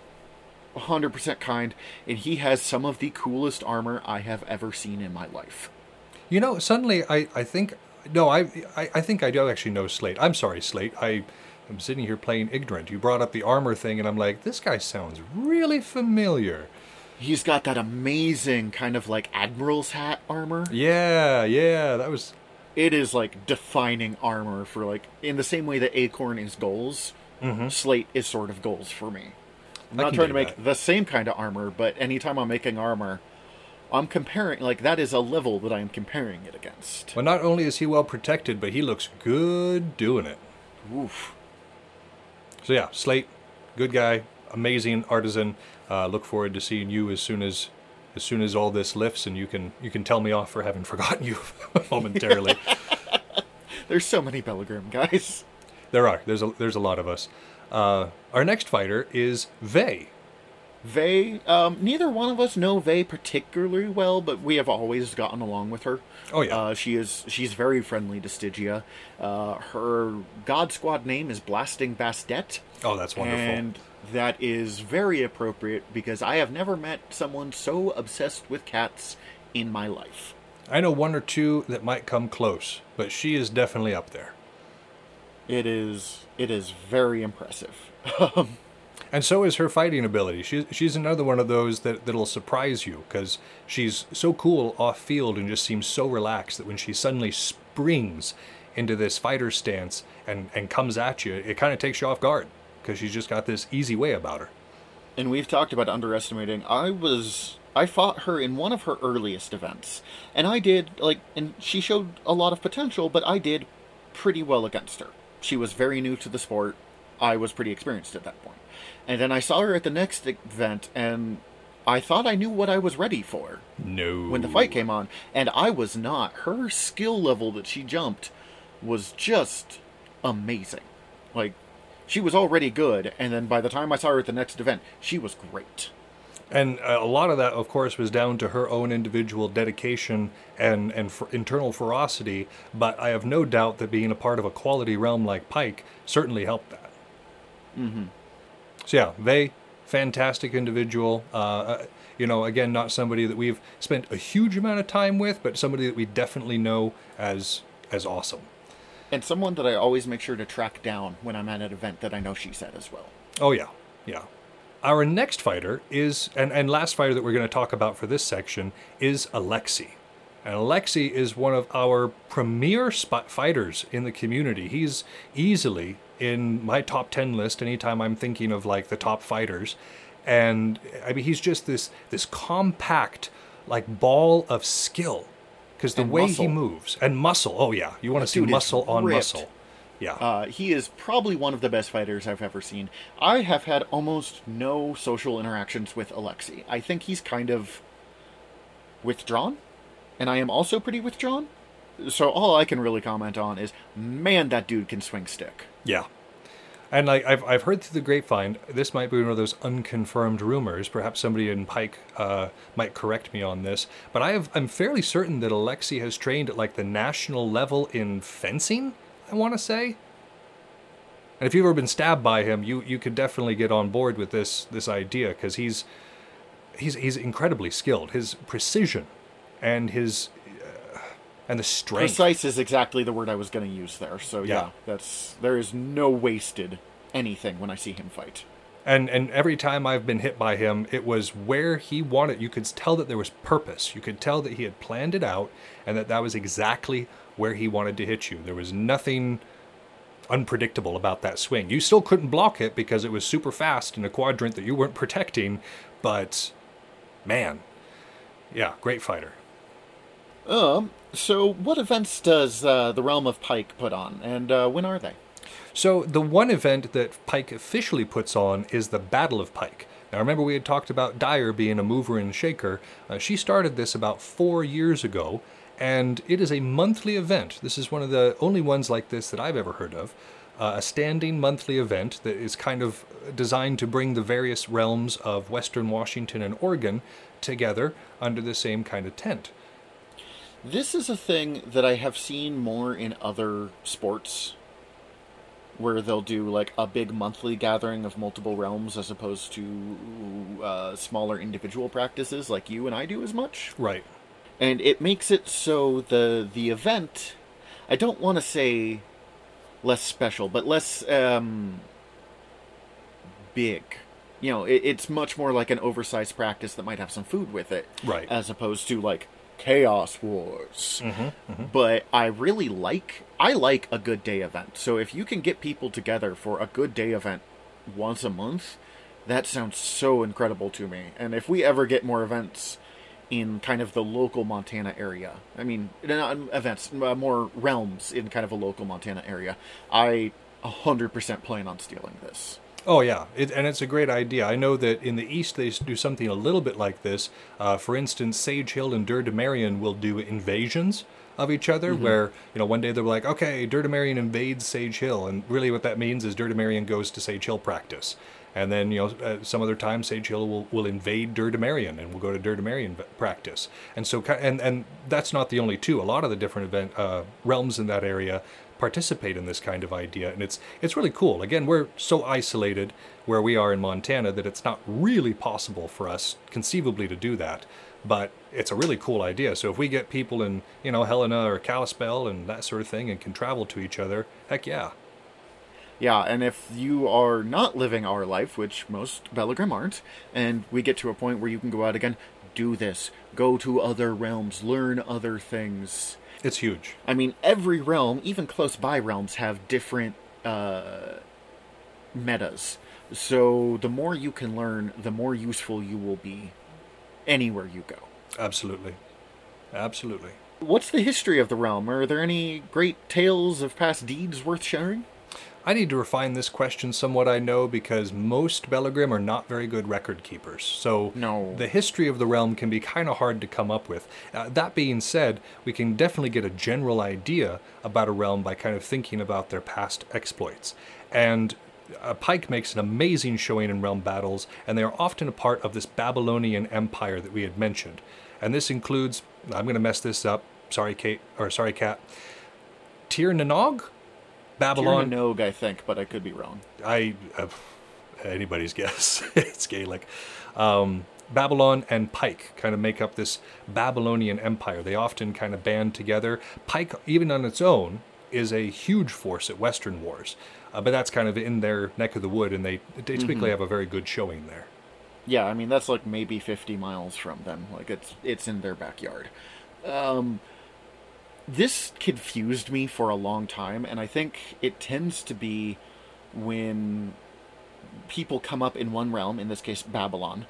100% kind, and he has some of the coolest armor I have ever seen in my life. You know, suddenly I, I think no, I, I I think I do actually know Slate. I'm sorry, Slate. I am sitting here playing ignorant. You brought up the armor thing, and I'm like, this guy sounds really familiar. He's got that amazing kind of like admiral's hat armor. Yeah, yeah, that was It is like defining armor for like in the same way that Acorn is goals. Slate is sort of goals for me. I'm not trying to make that. the same kind of armor, but anytime I'm making armor, I'm comparing like that is a level that I am comparing it against. Well, not only is he well protected, but he looks good doing it. Oof. So yeah, Slate, good guy, amazing artisan. Uh, look forward to seeing you as soon as as soon as all this lifts, and you can you can tell me off for having forgotten you momentarily. There's so many Belegrim guys. there are there's a there's a lot of us. Uh, our next fighter is Vey. Vey, um, neither one of us know Vey particularly well, but we have always gotten along with her. Oh, yeah. uh, she is she's very friendly to Stygia. Uh, her God Squad name is Blasting Bastet. Oh, that's wonderful. And that is very appropriate because I have never met someone so obsessed with cats in my life. I know one or two that might come close, but she is definitely up there. It is it is very impressive. And so is her fighting ability. She's she's another one of those that that'll surprise you because she's so cool off field and just seems so relaxed that when she suddenly springs into this fighter stance and and comes at you, it kind of takes you off guard because she's just got this easy way about her. and we've talked about underestimating. I was I fought her in one of her earliest events, and I did like, and she showed a lot of potential, but I did pretty well against her. She was very new to the sport. I was pretty experienced at that point. point, and then I saw her at the next event, and I thought I knew what I was ready for No. when the fight came on, and I was not. Her skill level that she jumped was just amazing. Like, she was already good, and then by the time I saw her at the next event, she was great. And uh, a lot of that, of course, was down to her own individual dedication and, and internal ferocity. But I have no doubt that being a part of a quality realm like Pike certainly helped that. Mm-hmm. So, yeah, they, fantastic individual. Uh, uh, you know, again, not somebody that we've spent a huge amount of time with, but somebody that we definitely know as as awesome. And someone that I always make sure to track down when I'm at an event that I know she's at as well. Oh yeah, yeah. Our next fighter is, and, and last fighter that we're going to talk about for this section is Alexi. And Alexi is one of our premier spot fighters in the community. He's easily in my top 10 list anytime I'm thinking of like the top fighters. And I mean, he's just this, this compact, like ball of skill. Because the And way muscle. he moves, and muscle. Oh, yeah. You want to see muscle on ripped. muscle. Yeah. Uh, he is probably one of the best fighters I've ever seen. I have had almost no social interactions with Alexi. I think he's kind of withdrawn, and I am also pretty withdrawn. So all I can really comment on is, man, that dude can swing stick. Yeah. And like I've I've heard through the grapevine, this might be one of those unconfirmed rumors. Perhaps somebody in Pike uh, might correct me on this, but I have I'm fairly certain that Alexi has trained at like the national level in fencing. I want to say. And if you've ever been stabbed by him, you you could definitely get on board with this this idea because he's he's he's incredibly skilled. His precision and his and the strength. Precise is exactly the word I was going to use there. So yeah. Yeah. that's there is no wasted anything when I see him fight. And and every time I've been hit by him, it was where he wanted. You could tell that there was purpose. You could tell that he had planned it out, and that that was exactly where he wanted to hit you. There was nothing unpredictable about that swing. You still couldn't block it because it was super fast in a quadrant that you weren't protecting. But man, yeah, great fighter. Um. So what events does uh, the Realm of Pike put on, and uh, when are they? So the one event that Pike officially puts on is the Battle of Pike. Now remember we had talked about Dyer being a mover and shaker. Uh, she started this about four years ago, and it is a monthly event. This is one of the only ones like this that I've ever heard of. Uh, a standing monthly event that is kind of designed to bring the various realms of Western Washington and Oregon together under the same kind of tent. This is a thing that I have seen more in other sports, where they'll do like a big monthly gathering of multiple realms as opposed to uh, smaller individual practices like you and I do as much. Right. And it makes it so the the event, I don't want to say less special, but less um, big. You know, it, it's much more like an oversized practice that might have some food with it, Right. As opposed to like Chaos Wars. But I really like I like a good day event. So if you can get people together for a good day event once a month, that sounds so incredible to me. And if we ever get more events in kind of the local Montana area. I mean, not events, uh, more realms in kind of a local Montana area. I 100% plan on stealing this. Oh yeah, it, and it's a great idea. I know that in the east they do something a little bit like this. Uh, for instance, Sage Hill and Dur Marion will do invasions of each other, where you know one day they're like, okay, Dur Marion invades Sage Hill, and really what that means is Dur Marion goes to Sage Hill practice, and then you know uh, some other time Sage Hill will, will invade Dur Marion and we'll go to Dur Marion practice, and so and and that's not the only two. A lot of the different event uh, realms in that area participate in this kind of idea and it's it's really cool again we're so isolated where we are in Montana that it's not really possible for us conceivably to do that but it's a really cool idea so if we get people in you know Helena or Kalispell and that sort of thing and can travel to each other heck yeah Yeah, and if you are not living our life, which most Belegrim aren't, and we get to a point where you can go out again, do this. Go to other realms, learn other things. It's huge I mean, every realm, even close by realms, have different uh, metas. So the more you can learn, the more useful you will be anywhere you go. absolutely absolutely What's the history of the realm? Are there any great tales of past deeds worth sharing? I need to refine this question somewhat, I know, because most Belegrim are not very good record keepers. So No. the history of the realm can be kind of hard to come up with. Uh, that being said, we can definitely get a general idea about a realm by kind of thinking about their past exploits. And uh, Pike makes an amazing showing in realm battles, and they are often a part of this Babylonian empire that we had mentioned. And this includes, I'm going to mess this up. Sorry, Kate, or sorry, Kat. Tir Nanog? Babylon. Tirnanog, I think, but I could be wrong. I uh, anybody's guess. it's Gaelic. Um, Babylon and Pike kind of make up this Babylonian empire. They often kind of band together. Pike, even on its own, is a huge force at Western wars, uh, but that's kind of in their neck of the wood, and they, they typically have a very good showing there. Yeah, I mean that's like maybe 50 miles from them. Like it's it's in their backyard. Um this confused me for a long time and I think it tends to be when people come up in one realm, in this case Babylon,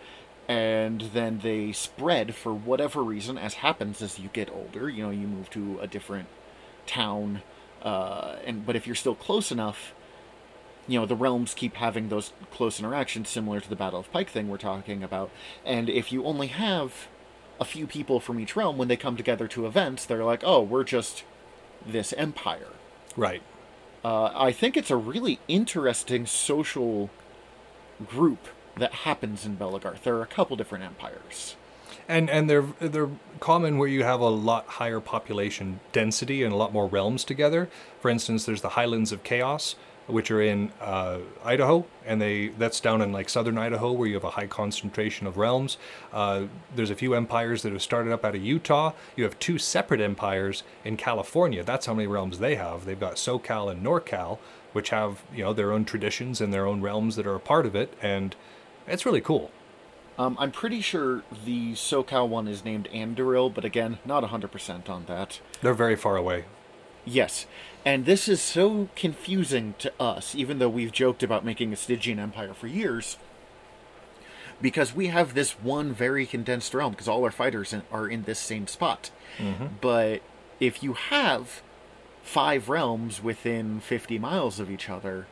and then they spread for whatever reason as happens as you get older, you know, you move to a different town uh and but if you're still close enough you know the realms keep having those close interactions similar to the battle of pike thing we're talking about and if you only have a few people from each realm when they come together to events they're like oh we're just this empire Right. uh, i think it's a really interesting social group that happens in Belegarth there are a couple different empires and and they're they're common where you have a lot higher population density and a lot more realms together. For instance, there's the Highlands of Chaos, which are in uh, Idaho, and they that's down in like southern Idaho where you have a high concentration of realms. Uh, there's a few empires that have started up out of Utah. You have two separate empires in California. That's how many realms they have. They've got SoCal and NorCal, which have you know their own traditions and their own realms that are a part of it, and it's really cool. um, i'm pretty sure the socal one is named anduril but again not 100% on that They're very far away. Yes, and this is so confusing to us, even though we've joked about making a Stygian empire for years, because we have this one very condensed realm, because all our fighters in, are in this same spot. But if you have five realms within 50 miles of each other,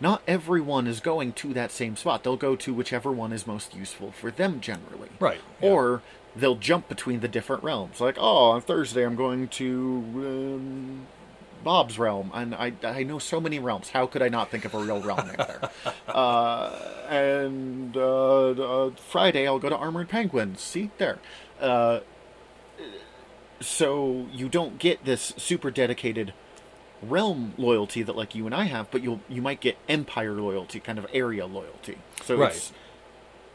not everyone is going to that same spot. They'll go to whichever one is most useful for them generally. Right, yeah. Or they'll jump between the different realms. Like, oh, on Thursday I'm going to um, Bob's realm, and I I know so many realms. How could I not think of a real realm name there? uh, and uh, uh, Friday I'll go to Armored Penguins. See there. Uh, so you don't get this super dedicated realm loyalty that like you and I have, but you'll you might get empire loyalty, kind of area loyalty. So Right. it's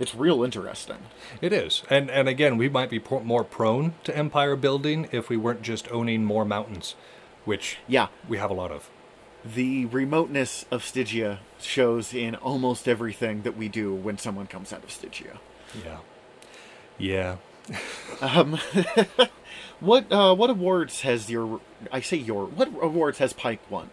it's real interesting. It is, and and again, we might be more prone to empire building if we weren't just owning more mountains, which Yeah, we have a lot of. the remoteness of Stygia shows in almost everything that we do when someone comes out of Stygia. Yeah, yeah. Um, what uh, what awards has your I say your what awards has Pike won?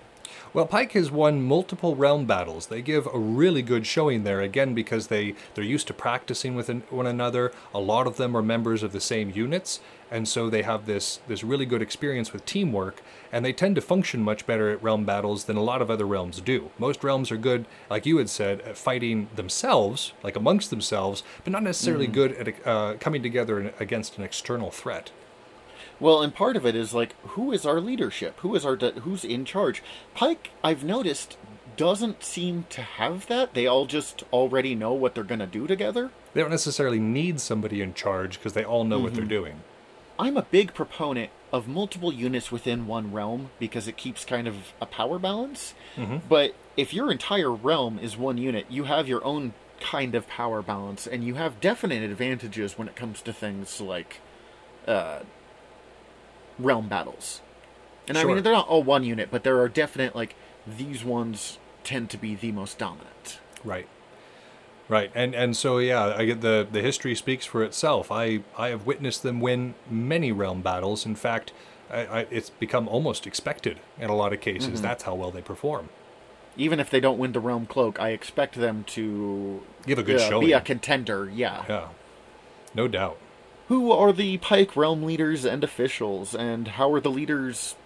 Well, Pike has won multiple realm battles. They give a really good showing there, again, because they, they're used to practicing with one another. A lot of them are members of the same units, and so they have this, this really good experience with teamwork, and they tend to function much better at realm battles than a lot of other realms do. Most realms are good, like you had said, at fighting themselves, like amongst themselves, but not necessarily good at uh, coming together against an external threat. Well, and part of it is like, who is our leadership? Who is our who's in charge? Pike, I've noticed, doesn't seem to have that. They all just already know what they're going to do together. They don't necessarily need somebody in charge because they all know what they're doing. I'm a big proponent of multiple units within one realm because it keeps kind of a power balance. But if your entire realm is one unit, you have your own kind of power balance, and you have definite advantages when it comes to things like uh, realm battles. And I mean, they're not all one unit, but there are definite like these ones tend to be the most dominant. Right. Right. And and so yeah, I get the the history speaks for itself. I I have witnessed them win many realm battles. In fact, I, I, it's become almost expected in a lot of cases. That's how well they perform. Even if they don't win the realm cloak, I expect them to Give a good uh, showing. be a contender. Yeah. Yeah. No doubt. Who are the Pike realm leaders and officials, and how are the leaders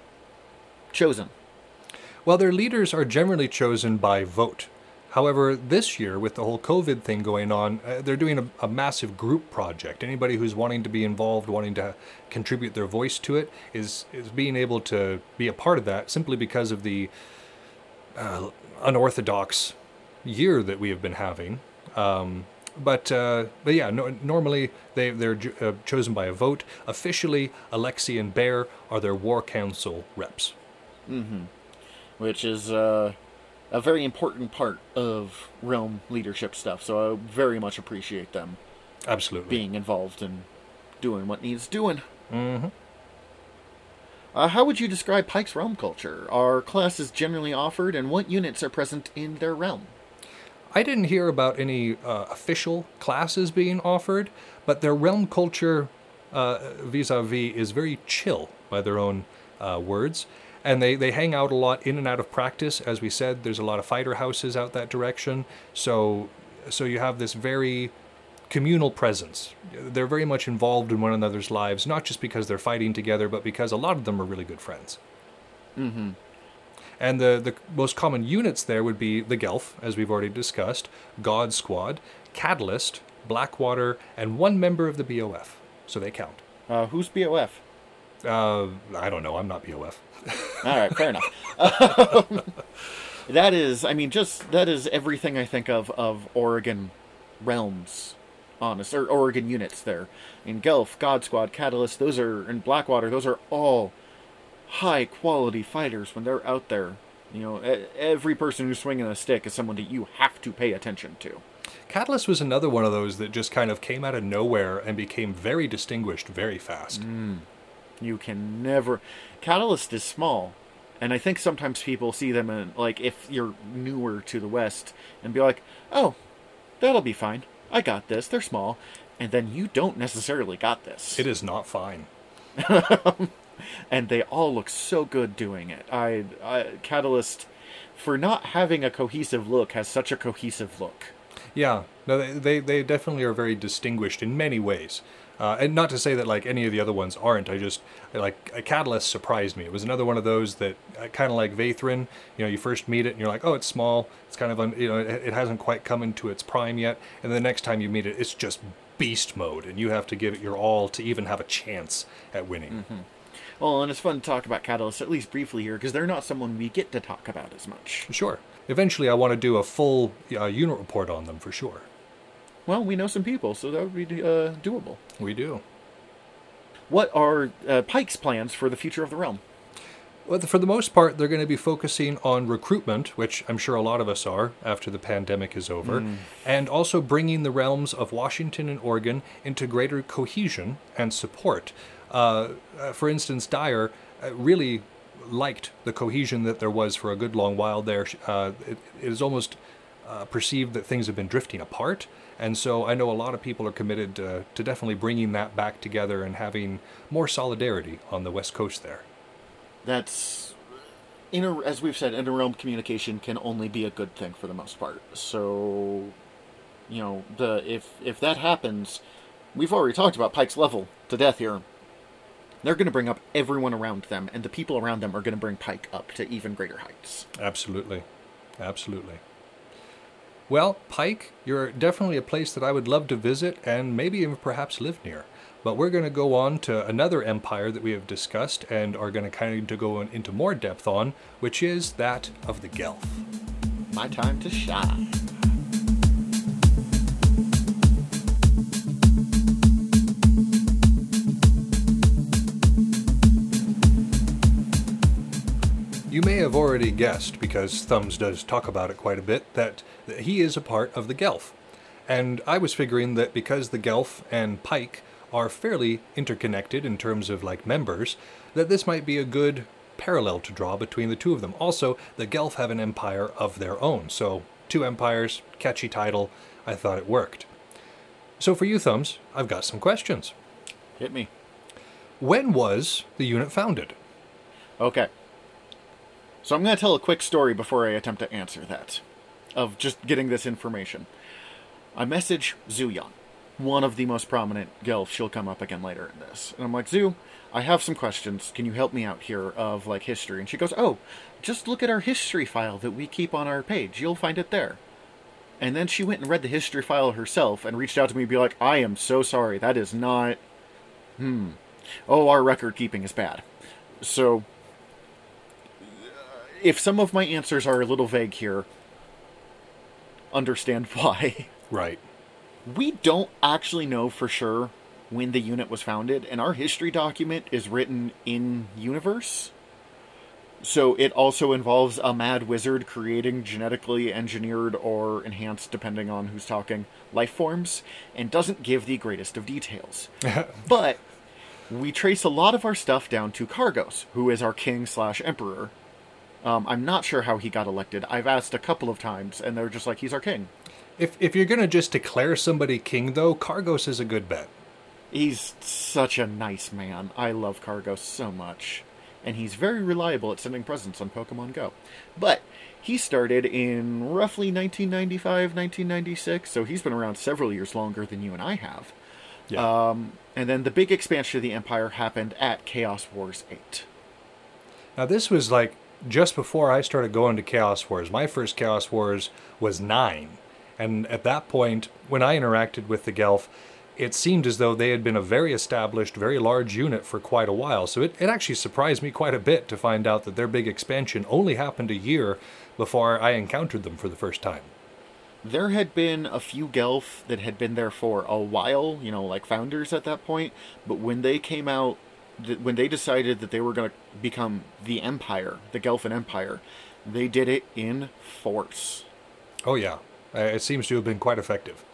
chosen? Well, their leaders are generally chosen by vote. However, this year, with the whole COVID thing going on, uh, they're doing a, a massive group project. Anybody who's wanting to be involved, wanting to contribute their voice to it, is is being able to be a part of that simply because of the uh, unorthodox year that we have been having. Um, but uh, but yeah, no, normally they they're uh, chosen by a vote. Officially, Alexi and Bear are their war council reps. Which is uh, a very important part of realm leadership stuff. So I very much appreciate them Absolutely. being involved and doing what needs doing. hmm Uh, how would you describe Pike's realm culture? Are classes generally offered, and what units are present in their realm? I didn't hear about any uh, official classes being offered, but their realm culture uh, vis-a-vis is very chill by their own uh, words. And they, they hang out a lot in and out of practice. As we said, there's a lot of fighter houses out that direction. So, so you have this very communal presence. They're very much involved in one another's lives, not just because they're fighting together, but because a lot of them are really good friends. And the, the most common units there would be the Gelf, as we've already discussed, God Squad, Catalyst, Blackwater, and one member of the BOF. So they count. Uh, who's BOF? Uh, I don't know. I'm not BOF. All right, fair enough. Um, that is, I mean, just that is everything I think of of Oregon realms, honest or Oregon units. There in Gelf, God Squad, Catalyst, those are in Blackwater. Those are all high quality fighters when they're out there. You know, every person who's swinging a stick is someone that you have to pay attention to. Catalyst was another one of those that just kind of came out of nowhere and became very distinguished very fast. Mm. You can never. Catalyst is small, and I think sometimes people see them in like if you're newer to the West and be like, "Oh, that'll be fine. I got this. They're small," and then you don't necessarily got this. It is not fine. and they all look so good doing it. I, I Catalyst, for not having a cohesive look, has such a cohesive look. Yeah, no, they, they, they definitely are very distinguished in many ways. Uh, and not to say that like any of the other ones aren't. I just like a Catalyst surprised me. It was another one of those that uh, kind of like Vathrin. You know, you first meet it and you're like, oh, it's small. It's kind of un, you know, it, it hasn't quite come into its prime yet. And the next time you meet it, it's just beast mode, and you have to give it your all to even have a chance at winning. Well, and it's fun to talk about Catalyst at least briefly here because they're not someone we get to talk about as much. Sure. Eventually, I want to do a full uh, unit report on them for sure. Well, we know some people, so that would be uh, doable. We do. What are uh, Pike's plans for the future of the realm? Well, for the most part, they're going to be focusing on recruitment, which I'm sure a lot of us are after the pandemic is over, and also bringing the realms of Washington and Oregon into greater cohesion and support. Uh, uh, for instance, Dyer uh, really liked the cohesion that there was for a good long while there. Uh, it, it is almost uh, perceived that things have been drifting apart. And so I know a lot of people are committed to, to definitely bringing that back together and having more solidarity on the West Coast there. That's inter, as we've said, interrealm communication can only be a good thing for the most part. So, you know, the if if that happens, we've already talked about Pike's level to death here. They're going to bring up everyone around them, and the people around them are going to bring Pike up to even greater heights. Absolutely. Absolutely. Well, Pike, you're definitely a place that I would love to visit and maybe even perhaps live near. But we're going to go on to another empire that we have discussed and are going to kind of go into more depth on, which is that of the Gelf. My time to shine. You may have already guessed, because Thumbs does talk about it quite a bit, that he is a part of the Gelf. And I was figuring that because the Gelf and Pike are fairly interconnected in terms of like members, that this might be a good parallel to draw between the two of them. Also, the Gelf have an empire of their own, so two empires, catchy title, I thought it worked. So for you, Thumbs, I've got some questions. Hit me. When was the unit founded? Okay. So I'm going to tell a quick story before I attempt to answer that, of just getting this information. I message Zuyon, one of the most prominent Gelf. She'll come up again later in this, and I'm like, Zoo, I have some questions. Can you help me out here of like history? And she goes, Oh, just look at our history file that we keep on our page. You'll find it there. And then she went and read the history file herself and reached out to me, and be like, I am so sorry. That is not. Hmm. Oh, our record keeping is bad. So if some of my answers are a little vague here, understand why. Right. We don't actually know for sure when the unit was founded, and our history document is written in universe. So it also involves a mad wizard creating genetically engineered or enhanced, depending on who's talking, life forms, and doesn't give the greatest of details. but we trace a lot of our stuff down to Cargos, who is our king slash emperor. Um, I'm not sure how he got elected. I've asked a couple of times, and they're just like, he's our king. If, if you're going to just declare somebody king, though, Cargos is a good bet. He's such a nice man. I love Cargos so much. And he's very reliable at sending presents on Pokemon Go. But he started in roughly 1995, 1996, so he's been around several years longer than you and I have. Yeah. Um, and then the big expansion of the Empire happened at Chaos Wars 8. now, this was like just before I started going to Chaos Wars. My first Chaos Wars was nine. And at that point, when I interacted with the Gelf, it seemed as though they had been a very established, very large unit for quite a while. So it, it actually surprised me quite a bit to find out that their big expansion only happened a year before I encountered them for the first time. There had been a few Gelf that had been there for a while, you know, like founders at that point, but when they came out, th- when they decided that they were going to become the Empire, the Gelfin Empire, they did it in force. Oh, yeah. Uh, It seems to have been quite effective.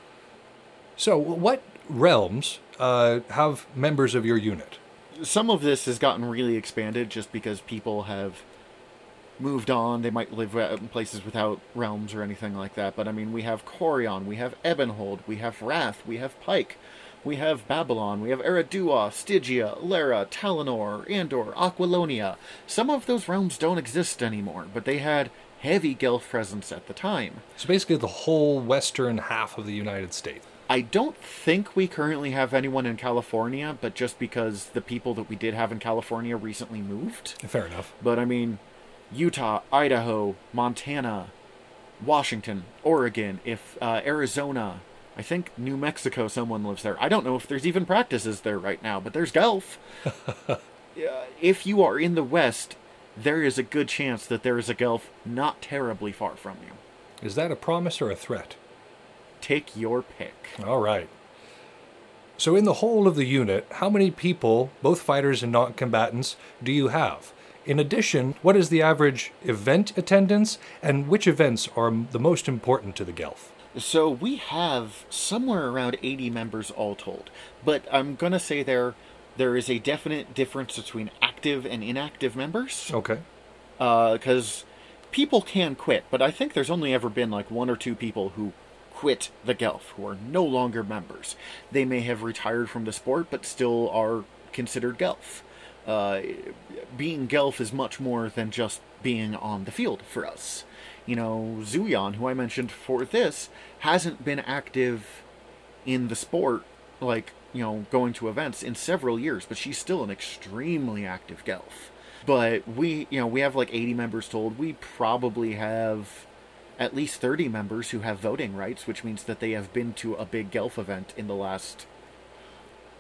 So, what realms uh, have members of your unit? Some of this has gotten really expanded just because people have moved on. They might live in places without realms or anything like that. But I mean, we have Corion, we have Ebonhold, we have Wrath, we have Pike, we have Babylon, we have Eridua, Stygia, Lara, Talinor, Andor, Aquilonia. Some of those realms don't exist anymore, but they had heavy Gelf presence at the time. So, basically, the whole western half of the United States. I don't think we currently have anyone in California, but just because the people that we did have in California recently moved. Fair enough. But I mean, Utah, Idaho, Montana, Washington, Oregon, if uh, Arizona, I think New Mexico, someone lives there. I don't know if there's even practices there right now, but there's Gelf. Yeah, uh, if you are in the West, there is a good chance that there is a Gelf not terribly far from you. Is that a promise or a threat? Take your pick. All right. So, in the whole of the unit, how many people, both fighters and non combatants, do you have? In addition, what is the average event attendance, and which events are the most important to the Gelf? So we have somewhere around 80 members all told. But I'm going to say there there is a definite difference between active and inactive members Okay. because people can quit, but I think there's only ever been like one or two people who quit the Gelf who are no longer members. They may have retired from the sport, but still are considered Gelf. Uh, being Gelf is much more than just being on the field for us. You know, Zuyan, who I mentioned for this, hasn't been active in the sport, like, you know, going to events in several years, but she's still an extremely active Gelf. But we, you know, we have like 80 members told. We probably have at least 30 members who have voting rights, which means that they have been to a big Gelf event in the last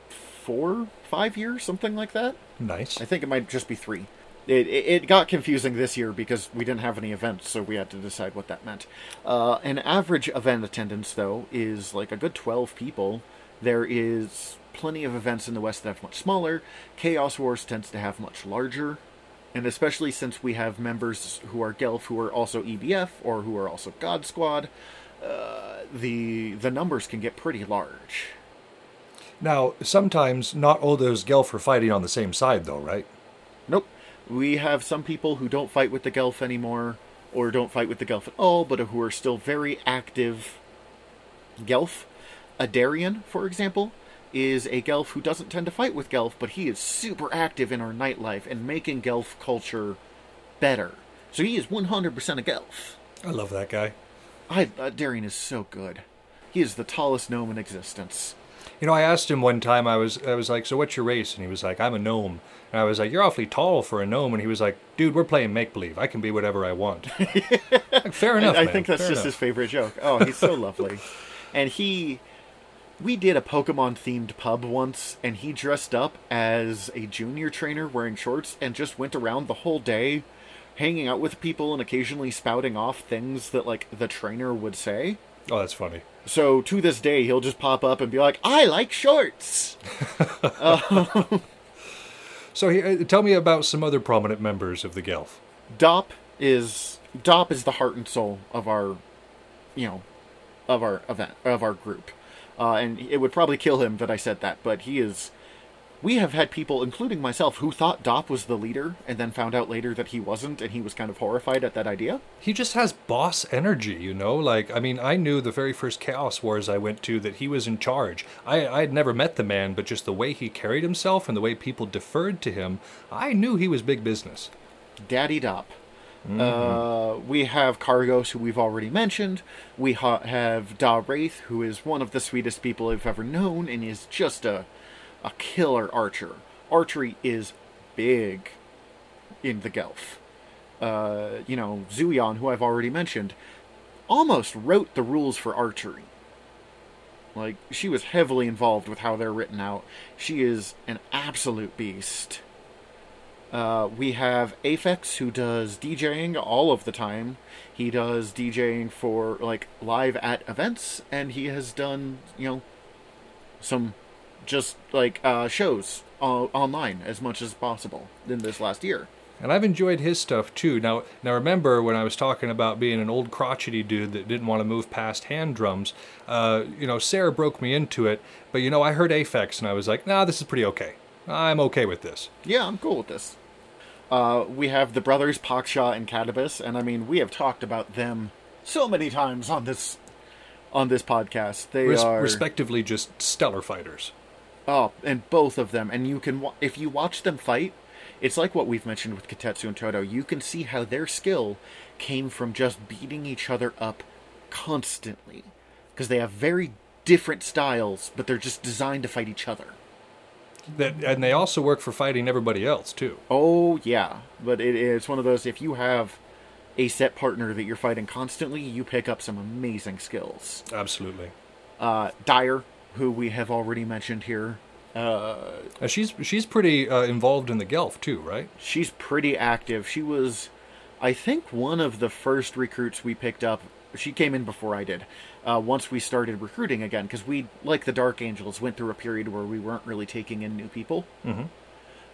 four, five years, something like that. Nice. I think it might just be three. It, it, got confusing this year because we didn't have any events, so we had to decide what that meant. Uh, an average event attendance, though, is like a good 12 people. There is plenty of events in the West that have much smaller. Chaos Wars tends to have much larger. And especially since we have members who are Gelf who are also EBF or who are also God Squad, uh, the the numbers can get pretty large. Now, sometimes not all those Gelf are fighting on the same side, though, right? Nope. We have some people who don't fight with the Gelf anymore, or don't fight with the Gelf at all, but who are still very active Gelf. Adarian, for example, is a Gelf who doesn't tend to fight with Gelf, but he is super active in our nightlife and making Gelf culture better. So he is 100% a Gelf. I love that guy. I, Adarian is so good. He is the tallest gnome in existence. You know, I asked him one time. I was, I was like, "So what's your race?" And he was like, "I'm a gnome." And I was like, "You're awfully tall for a gnome." And he was like, "Dude, we're playing make believe. I can be whatever I want." like, fair enough. I, I think that's Fair just enough. his favorite joke. Oh, he's so lovely. And he we did a Pokemon themed pub once and he dressed up as a junior trainer wearing shorts and just went around the whole day hanging out with people and occasionally spouting off things that like the trainer would say. Oh, that's funny. So to this day he'll just pop up and be like, "I like shorts." So, he, uh, tell me about some other prominent members of the Gelf. Dop is Dop is the heart and soul of our, you know, of our event of our group, uh, and it would probably kill him that I said that, but he is. We have had people, including myself, who thought Dop was the leader, and then found out later that he wasn't, and he was kind of horrified at that idea. He just has boss energy, you know? Like, I mean, I knew the very first Chaos Wars I went to that he was in charge. I, I had never met the man, but just the way he carried himself and the way people deferred to him, I knew he was big business. Daddy Dop. Uh, we have Cargos, who we've already mentioned. We ha- have Da Wraith, who is one of the sweetest people I've ever known, and is just a a killer archer. Archery is big in the Gelf. Uh, you know, Zuyan, who I've already mentioned, almost wrote the rules for archery. Like, she was heavily involved with how they're written out. She is an absolute beast. Uh, we have Aphex, who does DJing all of the time. He does DJing for, like, live at events, and he has done, you know, some just, like, uh, shows uh, online as much as possible in this last year. And I've enjoyed his stuff too. Now, now remember when I was talking about being an old crotchety dude that didn't want to move past hand drums? Uh, you know, Sarah broke me into it, but you know, I heard Aphex and I was like, nah, this is pretty okay. I'm okay with this. Yeah, I'm cool with this. Uh, we have the brothers Paksha and Catabus, and I mean, we have talked about them so many times on this on this podcast. They Res- are respectively just stellar fighters. Oh, and both of them, and you can wa- if you watch them fight, it's like what we've mentioned with Katetsu and Toto. You can see how their skill came from just beating each other up constantly, because they have very different styles, but they're just designed to fight each other. That, and they also work for fighting everybody else too. Oh yeah, but it, it's one of those. If you have a set partner that you're fighting constantly, you pick up some amazing skills. Absolutely. Uh, Dyer, who we have already mentioned here, Uh, she's she's pretty uh, involved in the Gelf too, right? she's pretty active. She was, I think, one of the first recruits we picked up. She came in before I did. Uh, once we started recruiting again, because we, like the Dark Angels, went through a period where we weren't really taking in new people. Mm-hmm.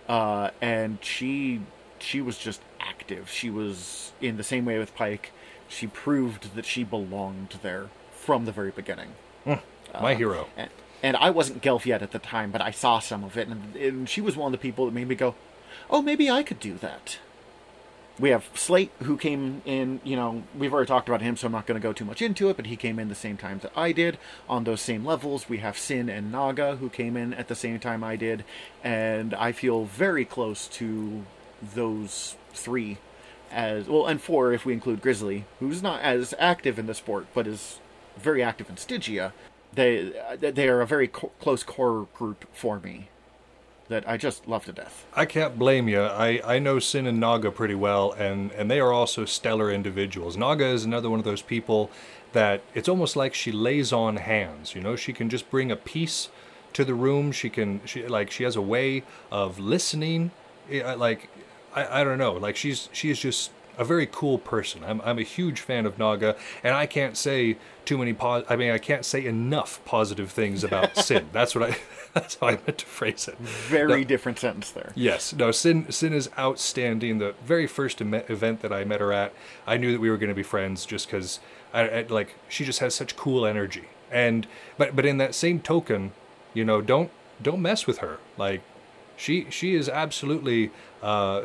Uh, and she, she was just active. She was in the same way with Pike. She proved that she belonged there from the very beginning. My um, hero. And, and I wasn't Gelf yet at the time, but I saw some of it, and, and she was one of the people that made me go, "Oh, maybe I could do that." We have Slate, who came in. You know, we've already talked about him, so I'm not going to go too much into it. But he came in the same time that I did on those same levels. We have Sin and Naga, who came in at the same time I did, and I feel very close to those three as well, and four if we include Grizzly, who's not as active in the sport but is very active in Stygia. They uh, they are a very co- close core group for me that I just love to death. I can't blame you. I, I know Sin and Naga pretty well, and, and they are also stellar individuals. Naga is another one of those people that it's almost like she lays on hands. You know, she can just bring a piece to the room. She can she like she has a way of listening. Like I, I don't know. Like she's she is just a very cool person. I'm I'm a huge fan of Naga, and I can't say too many pos. I mean, I can't say enough positive things about Sin. That's what I. That's how I meant to phrase it. Very No. different sentence there. Yes, no, Sin Sin is outstanding. The very first em- event that I met her at, I knew that we were going to be friends just because I, I like she just has such cool energy. And but but in that same token, you know, don't don't mess with her. Like she she is absolutely uh,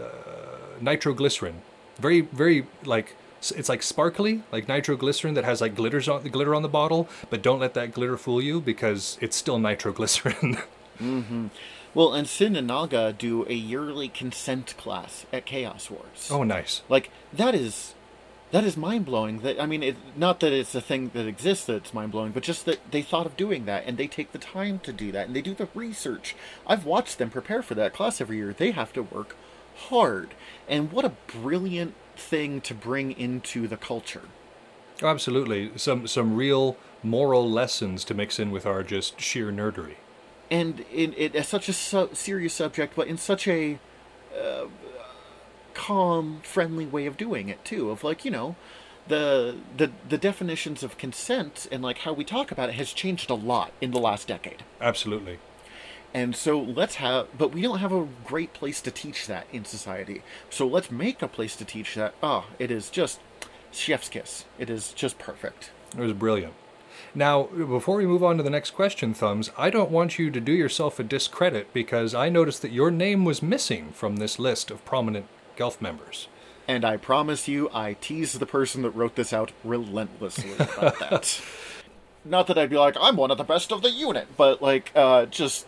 nitroglycerin. Very very like it's like sparkly, like nitroglycerin that has like glitters on the glitter on the bottle. But don't let that glitter fool you because it's still nitroglycerin. mm-hmm. Well, and Sin and Naga do a yearly consent class at Chaos Wars. oh, nice. like that is that is mind blowing. That I mean, it, not that it's a thing that exists that's mind blowing, but just that they thought of doing that and they take the time to do that and they do the research. I've watched them prepare for that class every year. They have to work hard, and what a brilliant thing to bring into the culture. Oh, Absolutely, some some real moral lessons to mix in with our just sheer nerdery. and in it as such a su- serious subject, but in such a uh, calm, friendly way of doing it too. Of like you know, the the the definitions of consent and like how we talk about it has changed a lot in the last decade. Absolutely. And so let's have, but we don't have a great place to teach that in society. So let's make a place to teach that. Ah, it is just chef's kiss. It is just perfect. It was brilliant. Now, before we move on to the next question, Thumbs, I don't want you to do yourself a discredit because I noticed that your name was missing from this list of prominent Gelf members. And I promise you, I tease the person that wrote this out relentlessly about that. Not that I'd be like, I'm one of the best of the unit, but like, uh, just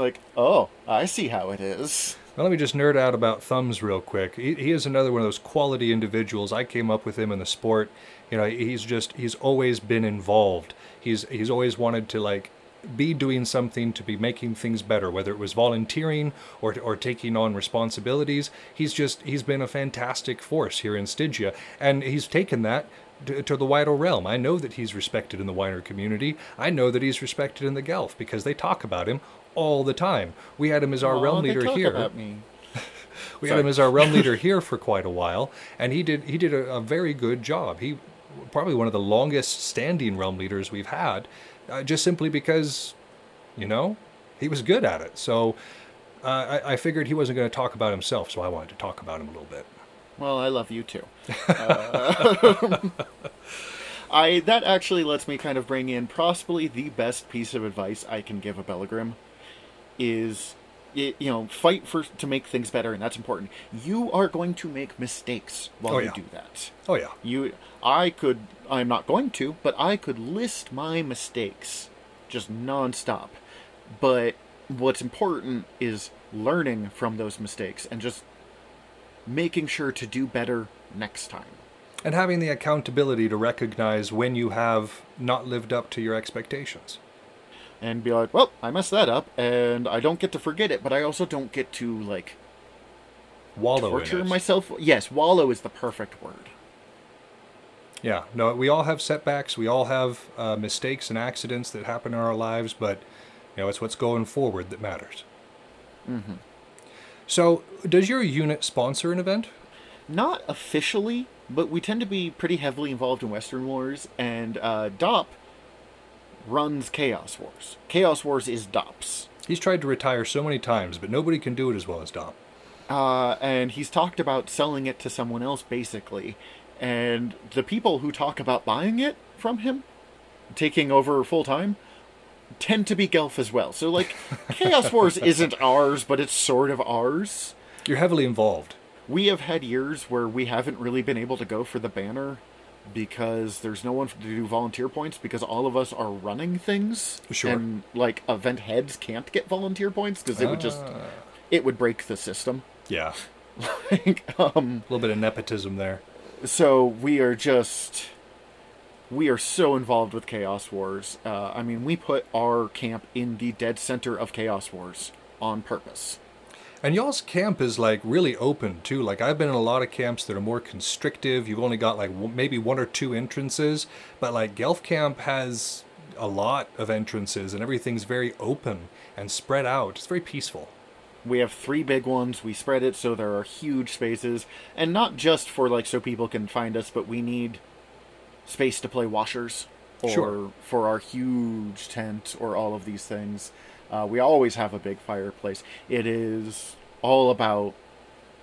like, oh, I see how it is. Let me just nerd out about Thumbs real quick. He, he is another one of those quality individuals. I came up with him in the sport. You know, he's just he's always been involved. He's he's always wanted to like be doing something to be making things better, whether it was volunteering or or taking on responsibilities. He's just he's been a fantastic force here in Stygia, and he's taken that to, to the wider realm. I know that he's respected in the Weiner community. I know that he's respected in the Gelf because they talk about him all the time. We had him as our realm leader here. We Sorry. had him as our realm leader here for quite a while, and he did he did a, a very good job. He probably one of the longest standing realm leaders we've had, uh, just simply because, you know, he was good at it. So uh, I, I figured he wasn't going to talk about himself, so I wanted to talk about him a little bit. Well, I love you too. Uh, I that actually lets me kind of bring in possibly the best piece of advice I can give a Belegrim is you know fight for to make things better and that's important. You are going to make mistakes while Oh, you do that. Oh yeah, You I could I'm not going to, but I could list my mistakes just nonstop. But what's important is learning from those mistakes and just making sure to do better next time. and having the accountability to recognize when you have not lived up to your expectations. And be like, well, I messed that up, and I don't get to forget it, but I also don't get to, like, Wallow torture in it. myself. Yes, wallow is the perfect word. Yeah, no, we all have setbacks. We all have uh, mistakes and accidents that happen in our lives, but you know, it's what's going forward that matters. Mm-hmm. So, does your unit sponsor an event? Not officially, but we tend to be pretty heavily involved in Western Wars, and uh, DOP runs Chaos Wars. Chaos Wars is DOP's. He's tried to retire so many times, but nobody can do it as well as Dop. Uh, and he's talked about selling it to someone else, basically. And the people who talk about buying it from him, taking over full time, tend to be Gelf as well. So, like, Chaos Wars isn't ours, but it's sort of ours. You're heavily involved. We have had years where we haven't really been able to go for the banner because there's no one to do volunteer points because all of us are running things. Sure. And, like, event heads can't get volunteer points because it would just. It would break the system. Yeah. like, um, A little bit of nepotism there. so we are just we are so involved with chaos wars uh, i mean we put our camp in the dead center of chaos wars on purpose And y'all's camp is like really open too. Like I've been in a lot of camps that are more constrictive. You've only got like w- maybe one or two entrances, but like Gelf Camp has a lot of entrances and everything's very open and spread out. It's very peaceful. we have three big ones we spread it so there are huge spaces and not just for like so people can find us but we need space to play washers or Sure. for our huge tent or all of these things uh, we always have a big fireplace it is all about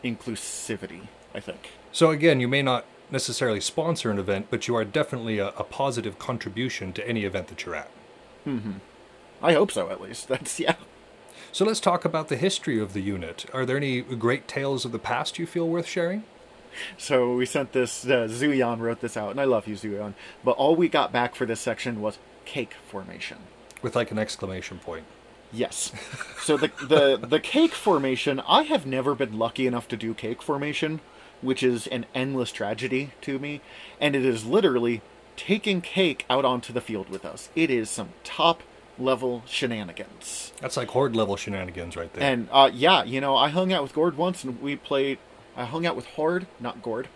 inclusivity i think So again, you may not necessarily sponsor an event, but you are definitely a, a positive contribution to any event that you're at. Hmm. i hope so at least that's yeah So let's talk about the history of the unit. Are there any great tales of the past you feel worth sharing? So we sent this. Uh, Zuyan wrote this out, and I love you, Zuyan. But all we got back for this section was cake formation. With like an exclamation point. Yes. So the the the cake formation. I have never been lucky enough to do cake formation, which is an endless tragedy to me, and it is literally taking cake out onto the field with us. It is some top level shenanigans. That's like horde level shenanigans right there. And uh, yeah, you know, I hung out with Gord once, and we played. I hung out with Horde, not Gord,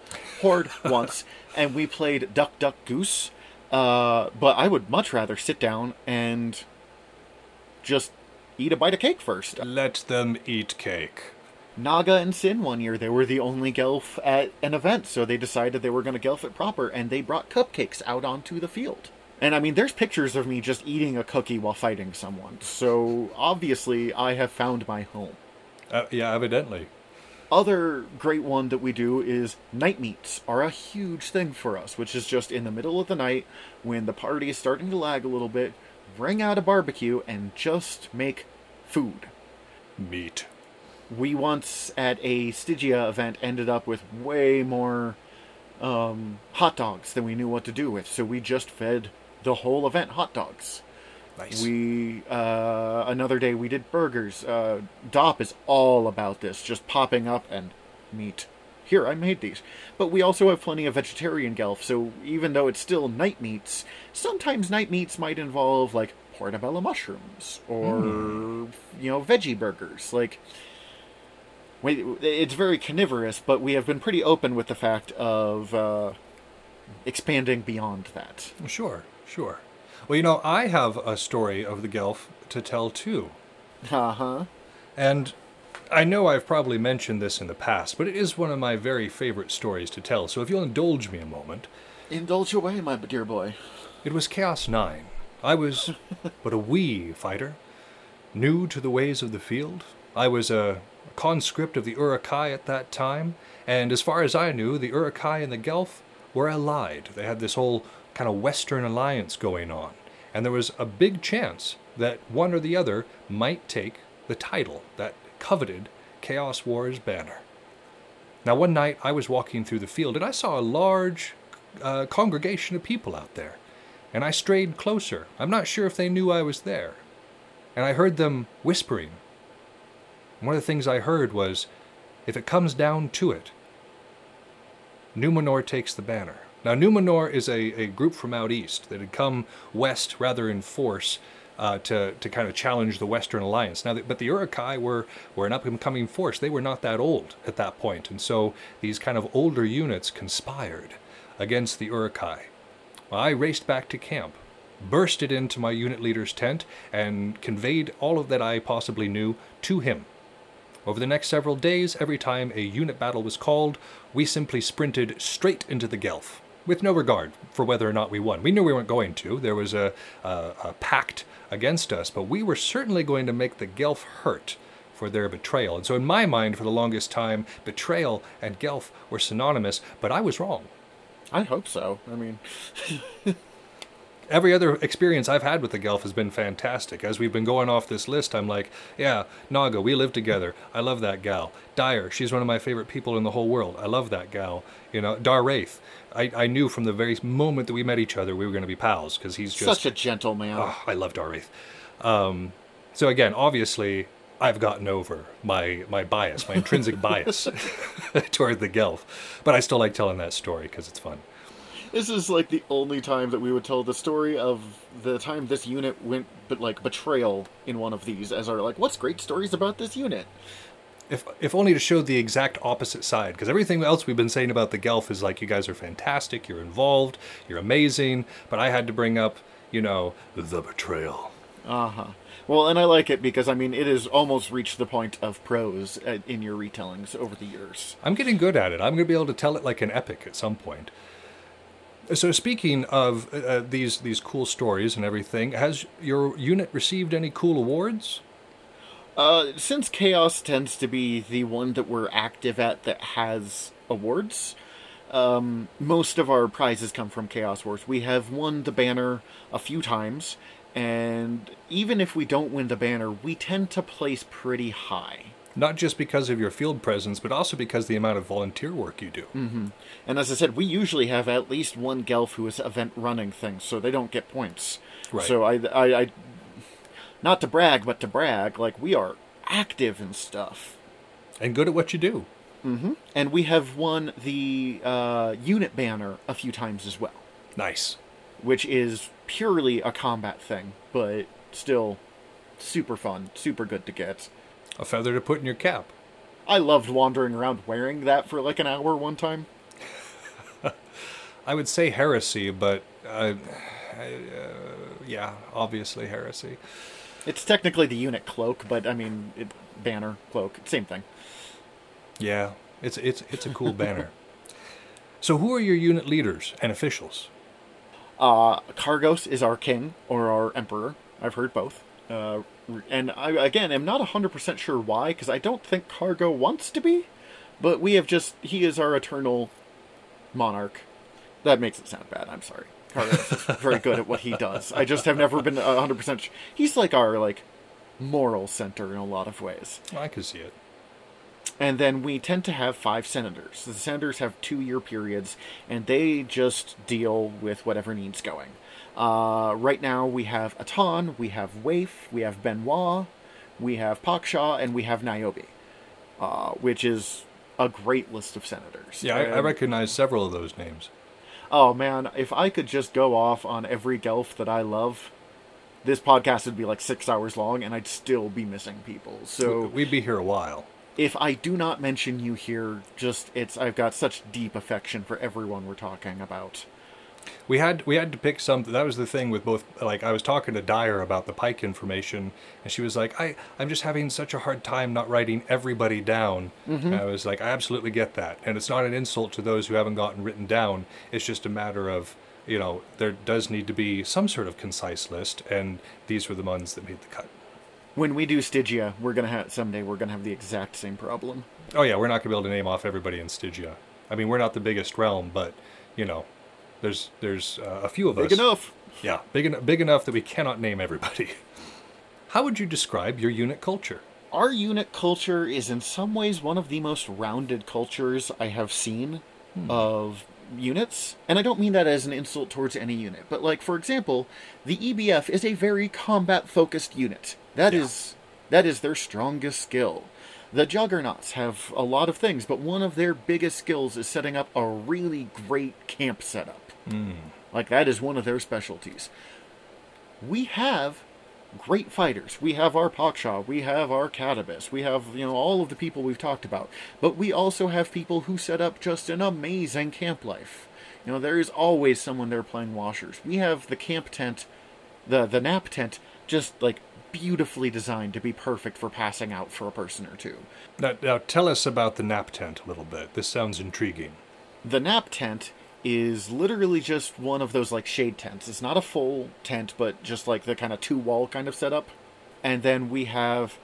Horde once, and we played Duck Duck Goose. Uh, but I would much rather sit down and just eat a bite of cake first. Let them eat cake. Naga and Sin one year, they were the only Gelf at an event, so they decided they were going to Gelf it proper, and they brought cupcakes out onto the field. And I mean, there's pictures of me just eating a cookie while fighting someone, so obviously I have found my home. Uh, yeah, evidently. other great one that we do is night meets are a huge thing for us, which is just in the middle of the night when the party is starting to lag a little bit, bring out a barbecue and just make food. Meat. We once at a Stygia event ended up with way more um, hot dogs than we knew what to do with, so we just fed the whole event hot dogs. Nice. We uh, another day we did burgers. Uh, Dop is all about this, just popping up and meat. Here, I made these. But we also have plenty of vegetarian gelf, so even though it's still night meats, sometimes night meats might involve like portobello mushrooms or you know veggie burgers. Like, wait, it's very carnivorous, but we have been pretty open with the fact of uh, expanding beyond that. Sure, sure. Well, you know, I have a story of the Gelf to tell too. Uh huh. And I know I've probably mentioned this in the past, but it is one of my very favorite stories to tell. So if you'll indulge me a moment, Indulge away, my dear boy. it was Chaos 9. I was but a wee fighter, new to the ways of the field. I was a conscript of the Urukai at that time, and as far as I knew, the Urukai and the Gelf were allied. They had this whole kind of Western alliance going on, and there was a big chance that one or the other might take the title, that coveted Chaos Wars banner. Now, one night I was walking through the field and I saw a large uh, congregation of people out there. And I strayed closer. I'm not sure if they knew I was there. And I heard them whispering. One of the things I heard was if it comes down to it, Numenor takes the banner. Now, Numenor is a, a group from out east that had come west rather in force uh, to, to kind of challenge the Western Alliance. Now, but the Urukai were, were an up and coming force. They were not that old at that point, and so these kind of older units conspired against the Urukai. I raced back to camp, bursted into my unit leader's tent, and conveyed all of that I possibly knew to him. Over the next several days, every time a unit battle was called, we simply sprinted straight into the Gelf, with no regard for whether or not we won. We knew we weren't going to. There was a, a, a pact against us, but we were certainly going to make the Gelf hurt for their betrayal. And so, in my mind, for the longest time, betrayal and Gelf were synonymous, but I was wrong. I hope so. I mean, every other experience I've had with the Gelf has been fantastic. As we've been going off this list, I'm like, yeah, Naga, we live together. I love that gal. Dyer, she's one of my favorite people in the whole world. I love that gal. You know, Dar Wraith, I, I knew from the very moment that we met each other we were going to be pals because he's just such a gentleman. Oh, I love Dar Wraith. Um, so again, obviously, I've gotten over my my bias, my intrinsic bias toward the Gelf. But I still like telling that story because it's fun. This is like the only time that we would tell the story of the time this unit went, but like betrayal in one of these as our like, what's great stories about this unit? If if only to show the exact opposite side, because everything else we've been saying about the Gelf is like you guys are fantastic, you're involved, you're amazing. But I had to bring up, you know, the betrayal. Uh huh. Well, and I like it because I mean it has almost reached the point of prose uh, in your retellings over the years. I'm getting good at it. I'm going to be able to tell it like an epic at some point. So speaking of uh, these these cool stories and everything, has your unit received any cool awards? Uh, since Chaos tends to be the one that we're active at that has awards, um, most of our prizes come from Chaos Wars. We have won the banner a few times, and even if we don't win the banner, we tend to place pretty high. Not just because of your field presence, but also because the amount of volunteer work you do. And as I said, we usually have at least one Gelf who is event running things, so they don't get points. Right. So I, I, I, not to brag, but to brag, like we are active and stuff. And good at what you do. Mm-hmm. And we have won the uh, unit banner a few times as well, Nice. which is purely a combat thing, but still super fun, super good to get. A feather to put in your cap. I loved wandering around wearing that for like an hour one time. I would say heresy, but uh, I, uh, yeah, obviously heresy. It's technically the unit cloak, but I mean, it, banner, cloak, same thing. Yeah, it's it's it's a cool banner. So, who are your unit leaders and officials? Uh, Cargos is our king or our emperor. I've heard both. Uh, and I, again, am not 100% sure why, because I don't think Cargo wants to be. But we have just, he is our eternal monarch. That makes it sound bad. I'm sorry. Cargos is very good at what he does. I just have never been 100% sure. He's like our, like, moral center in a lot of ways. I can see it. And then we tend to have five senators. The senators have two year periods, and they just deal with whatever needs going. Uh, right now, we have Atan, we have Waif, we have Benoit, we have Paksha, and we have Niobe, uh, which is a great list of senators. Yeah, I, I recognize several of those names. Oh man, if I could just go off on every Gelf that I love, this podcast would be like six hours long, and I'd still be missing people. So We'd be here a while. If I do not mention you here, just it's I've got such deep affection for everyone we're talking about. We had we had to pick something. That was the thing with both. Like I was talking to Dyer about the Pike information, and she was like, "I I'm just having such a hard time not writing everybody down." Mm-hmm. And I was like, "I absolutely get that, and it's not an insult to those who haven't gotten written down. It's just a matter of." You know, there does need to be some sort of concise list, and these were the ones that made the cut. When we do Stygia, we're gonna have someday we're gonna have the exact same problem. Oh yeah, we're not gonna be able to name off everybody in Stygia. I mean, we're not the biggest realm, but you know, there's there's uh, a few of Big us. Big enough. Yeah, big en- big enough that we cannot name everybody. How would you describe your unit culture? Our unit culture is in some ways one of the most rounded cultures I have seen of units. And I don't mean that as an insult towards any unit, but like for example, the EBF is a very combat focused unit. That is that is their strongest skill. The Juggernauts have a lot of things, but one of their biggest skills is setting up a really great camp setup. Hmm. Like that is one of their specialties. We have great fighters. We have our Paksha, we have our Catabus, we have, you know, all of the people we've talked about. But we also have people who set up just an amazing camp life. You know, there is always someone there playing washers. We have the camp tent, the the nap tent, just like beautifully designed to be perfect for passing out for a person or two. Now, now tell us about the nap tent a little bit. This sounds intriguing. The nap tent is literally just one of those like shade tents. It's not a full tent, but just like the kind of two wall kind of setup. And then we have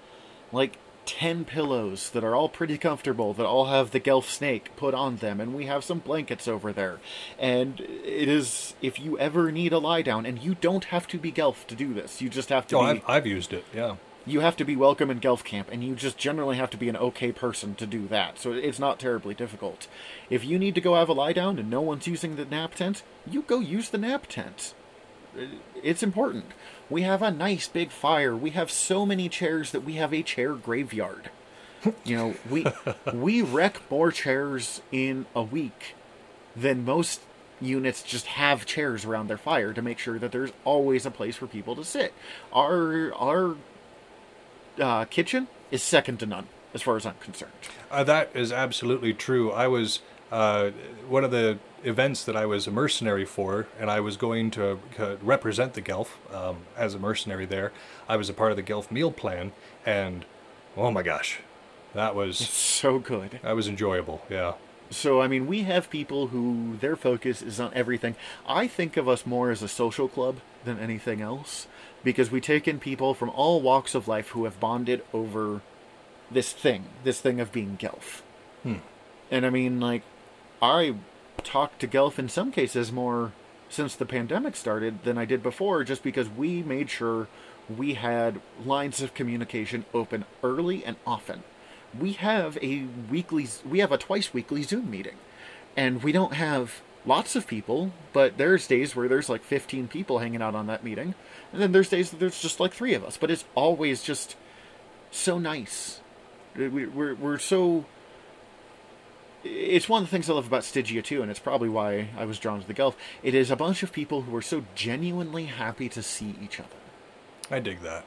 like 10 pillows that are all pretty comfortable, that all have the Gelf snake put on them, and we have some blankets over there. And it is, if you ever need a lie down, and you don't have to be Gelf to do this, you just have to Oh, be I've, I've used it. Yeah. you have to be welcome in Gelf Camp, and you just generally have to be an okay person to do that. So it's not terribly difficult. If you need to go have a lie down and no one's using the nap tent, you go use the nap tent. It's important. We have a nice big fire. We have so many chairs that we have a chair graveyard. You know, we we wreck more chairs in a week than most units just have chairs around their fire to make sure that there's always a place for people to sit. Our our uh, kitchen is second to none as far as I'm concerned. Uh, that is absolutely true. I was uh, one of the events that I was a mercenary for, and I was going to uh, represent the Gelf um, as a mercenary there. I was a part of the Gelf meal plan, and oh my gosh, that was So good. that was enjoyable. Yeah. So I mean, we have people who their focus is on everything. I think of us more as a social club than anything else because we take in people from all walks of life who have bonded over this thing, this thing of being Gelf. And I mean, like, I talk to Gelf in some cases more since the pandemic started than I did before, just because we made sure we had lines of communication open early and often. We have a weekly, we have a twice weekly Zoom meeting, and we don't have lots of people, but there's days where there's like 15 people hanging out on that meeting, and then there's days that there's just like three of us, but it's always just so nice. We- We're, we're so it's one of the things I love about Stygia too, and it's probably why I was drawn to the Gelf. It is a bunch of people who are so genuinely happy to see each other. I dig that.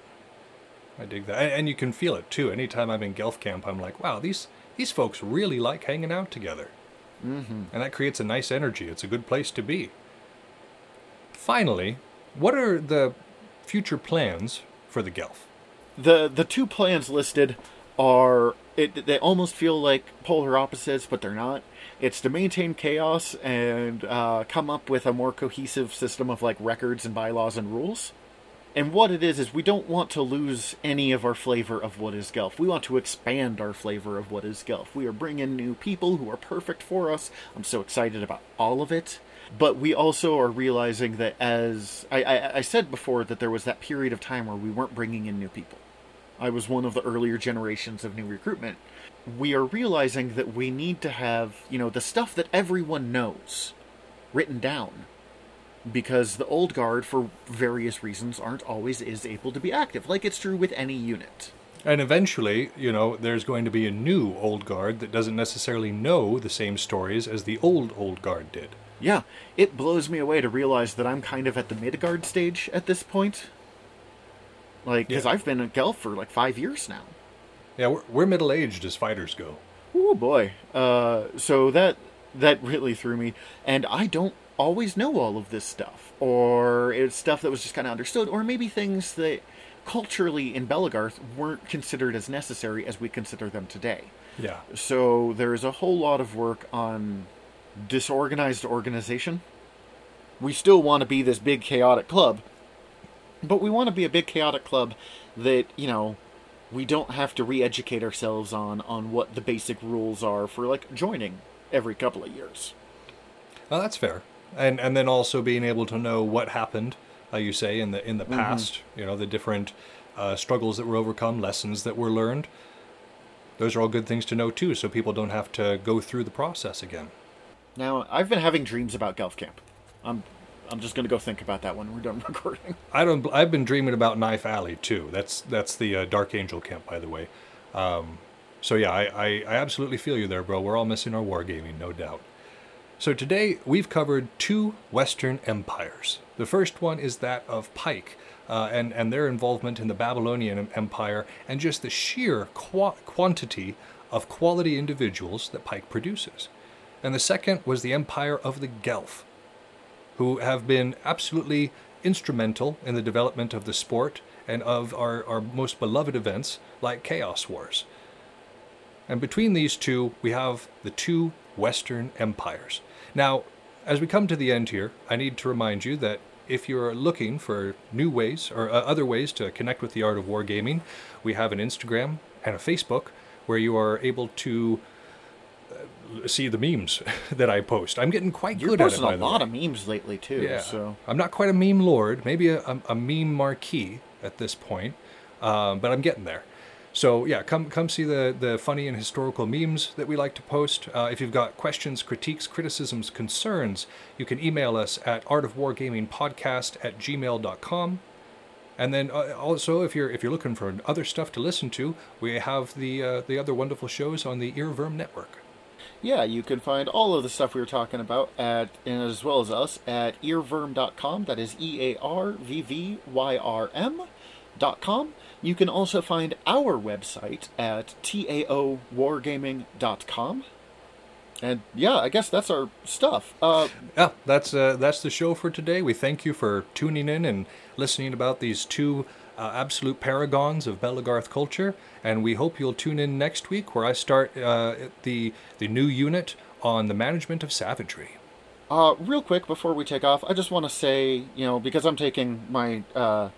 I dig that, and, and you can feel it too. Anytime I'm in Gelf camp, I'm like, wow, these these folks really like hanging out together, mm-hmm. and that creates a nice energy. It's a good place to be. Finally, what are the future plans for the Gelf? The the two plans listed are it, they almost feel like polar opposites, but they're not. It's to maintain chaos and uh, come up with a more cohesive system of like records and bylaws and rules. And what it is is we don't want to lose any of our flavor of what is Gelf. We want to expand our flavor of what is Gelf. We are bringing new people who are perfect for us. I'm so excited about all of it. But we also are realizing that as I, I, I said before, that there was that period of time where we weren't bringing in new people. I was one of the earlier generations of new recruitment. We are realizing that we need to have, you know, the stuff that everyone knows written down because the old guard for various reasons aren't always is able to be active like it's true with any unit And eventually, you know, there's going to be a new old guard that doesn't necessarily know the same stories as the old old guard did. yeah it blows me away to realize that i'm kind of at the mid-guard stage at this point like because Yeah. i've been a gelf for like five years now Yeah, we're, we're middle aged as fighters go. Oh boy. Uh, so that that really threw me, and I don't always know all of this stuff, or it's stuff that was just kind of understood, or maybe things that culturally in Belegarth weren't considered as necessary as we consider them today. Yeah. So there's a whole lot of work on disorganized organization. We still want to be this big chaotic club, but we want to be a big chaotic club that, you know, we don't have to re-educate ourselves on on what the basic rules are for like joining every couple of years. Well, that's fair. And and then also being able to know what happened, uh, you say, in the in the past. You know, the different uh, struggles that were overcome, lessons that were learned. Those are all good things to know too, so people don't have to go through the process again. Now, I've been having dreams about Gelf Camp. I'm I'm just to go think about that when we're done recording. I don't. I've been dreaming about Knife Alley too. That's that's the uh, Dark Angel camp, by the way. Um, so yeah, I, I I absolutely feel you there, bro. We're all missing our wargaming, no doubt. So today we've covered two Western empires. The first one is that of Pike, uh, and and their involvement in the Babylonian Empire, and just the sheer qua- quantity of quality individuals that Pike produces. And the second was the Empire of the Gelf, who have been absolutely instrumental in the development of the sport and of our, our most beloved events like Chaos Wars. And between these two, we have the two Western empires. Now, as we come to the end here, I need to remind you that if you're looking for new ways or uh, other ways to connect with the art of wargaming, we have an Instagram and a Facebook where you are able to see the memes that I post. I'm getting quite You're good at it. posting by a lot way. of memes lately too. Yeah. So I'm not quite a meme lord, maybe a, a, a meme marquee at this point, um, but I'm getting there. So yeah, come come see the the funny and historical memes that we like to post. Uh, if you've got questions, critiques, criticisms, concerns, you can email us at artofwargamingpodcast at gmail.com. And then uh, also, if you're if you're looking for other stuff to listen to, we have the uh, the other wonderful shows on the Earworm Network. Yeah, you can find all of the stuff we were talking about at, and as well as us, at earworm.com. That is E A R V V Y R M.com. You can also find our website at taowargaming.com. And yeah, I guess that's our stuff. Uh, Yeah, that's uh, that's the show for today. We thank you for tuning in and listening about these two uh, absolute paragons of Belegarth culture, and we hope you'll tune in next week where I start uh, the the new unit on the management of savagery. Uh, real quick before we take off, I just want to say, you know, because I'm taking my uh,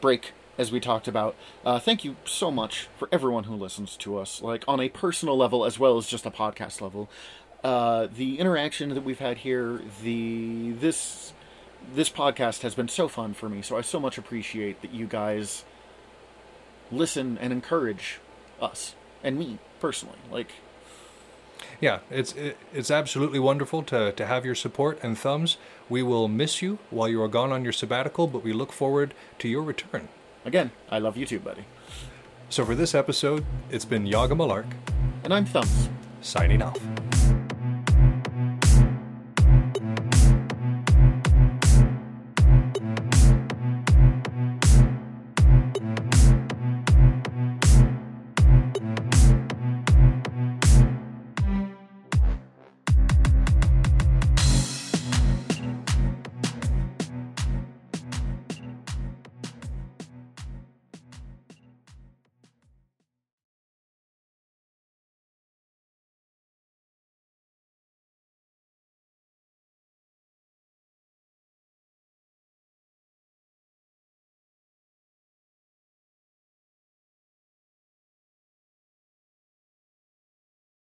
break as we talked about, uh, thank you so much for everyone who listens to us, like on a personal level as well as just a podcast level. Uh, the interaction that we've had here, the this this podcast has been so fun for me. So I so much appreciate that you guys listen and encourage us and me personally. Like, Yeah, it's it, it's absolutely wonderful to, to have your support and thumbs. We will miss you while you are gone on your sabbatical, but we look forward to your return. again, I love you too, buddy. So for this episode, it's been Yaga Malark And I'm Thumbs. signing off.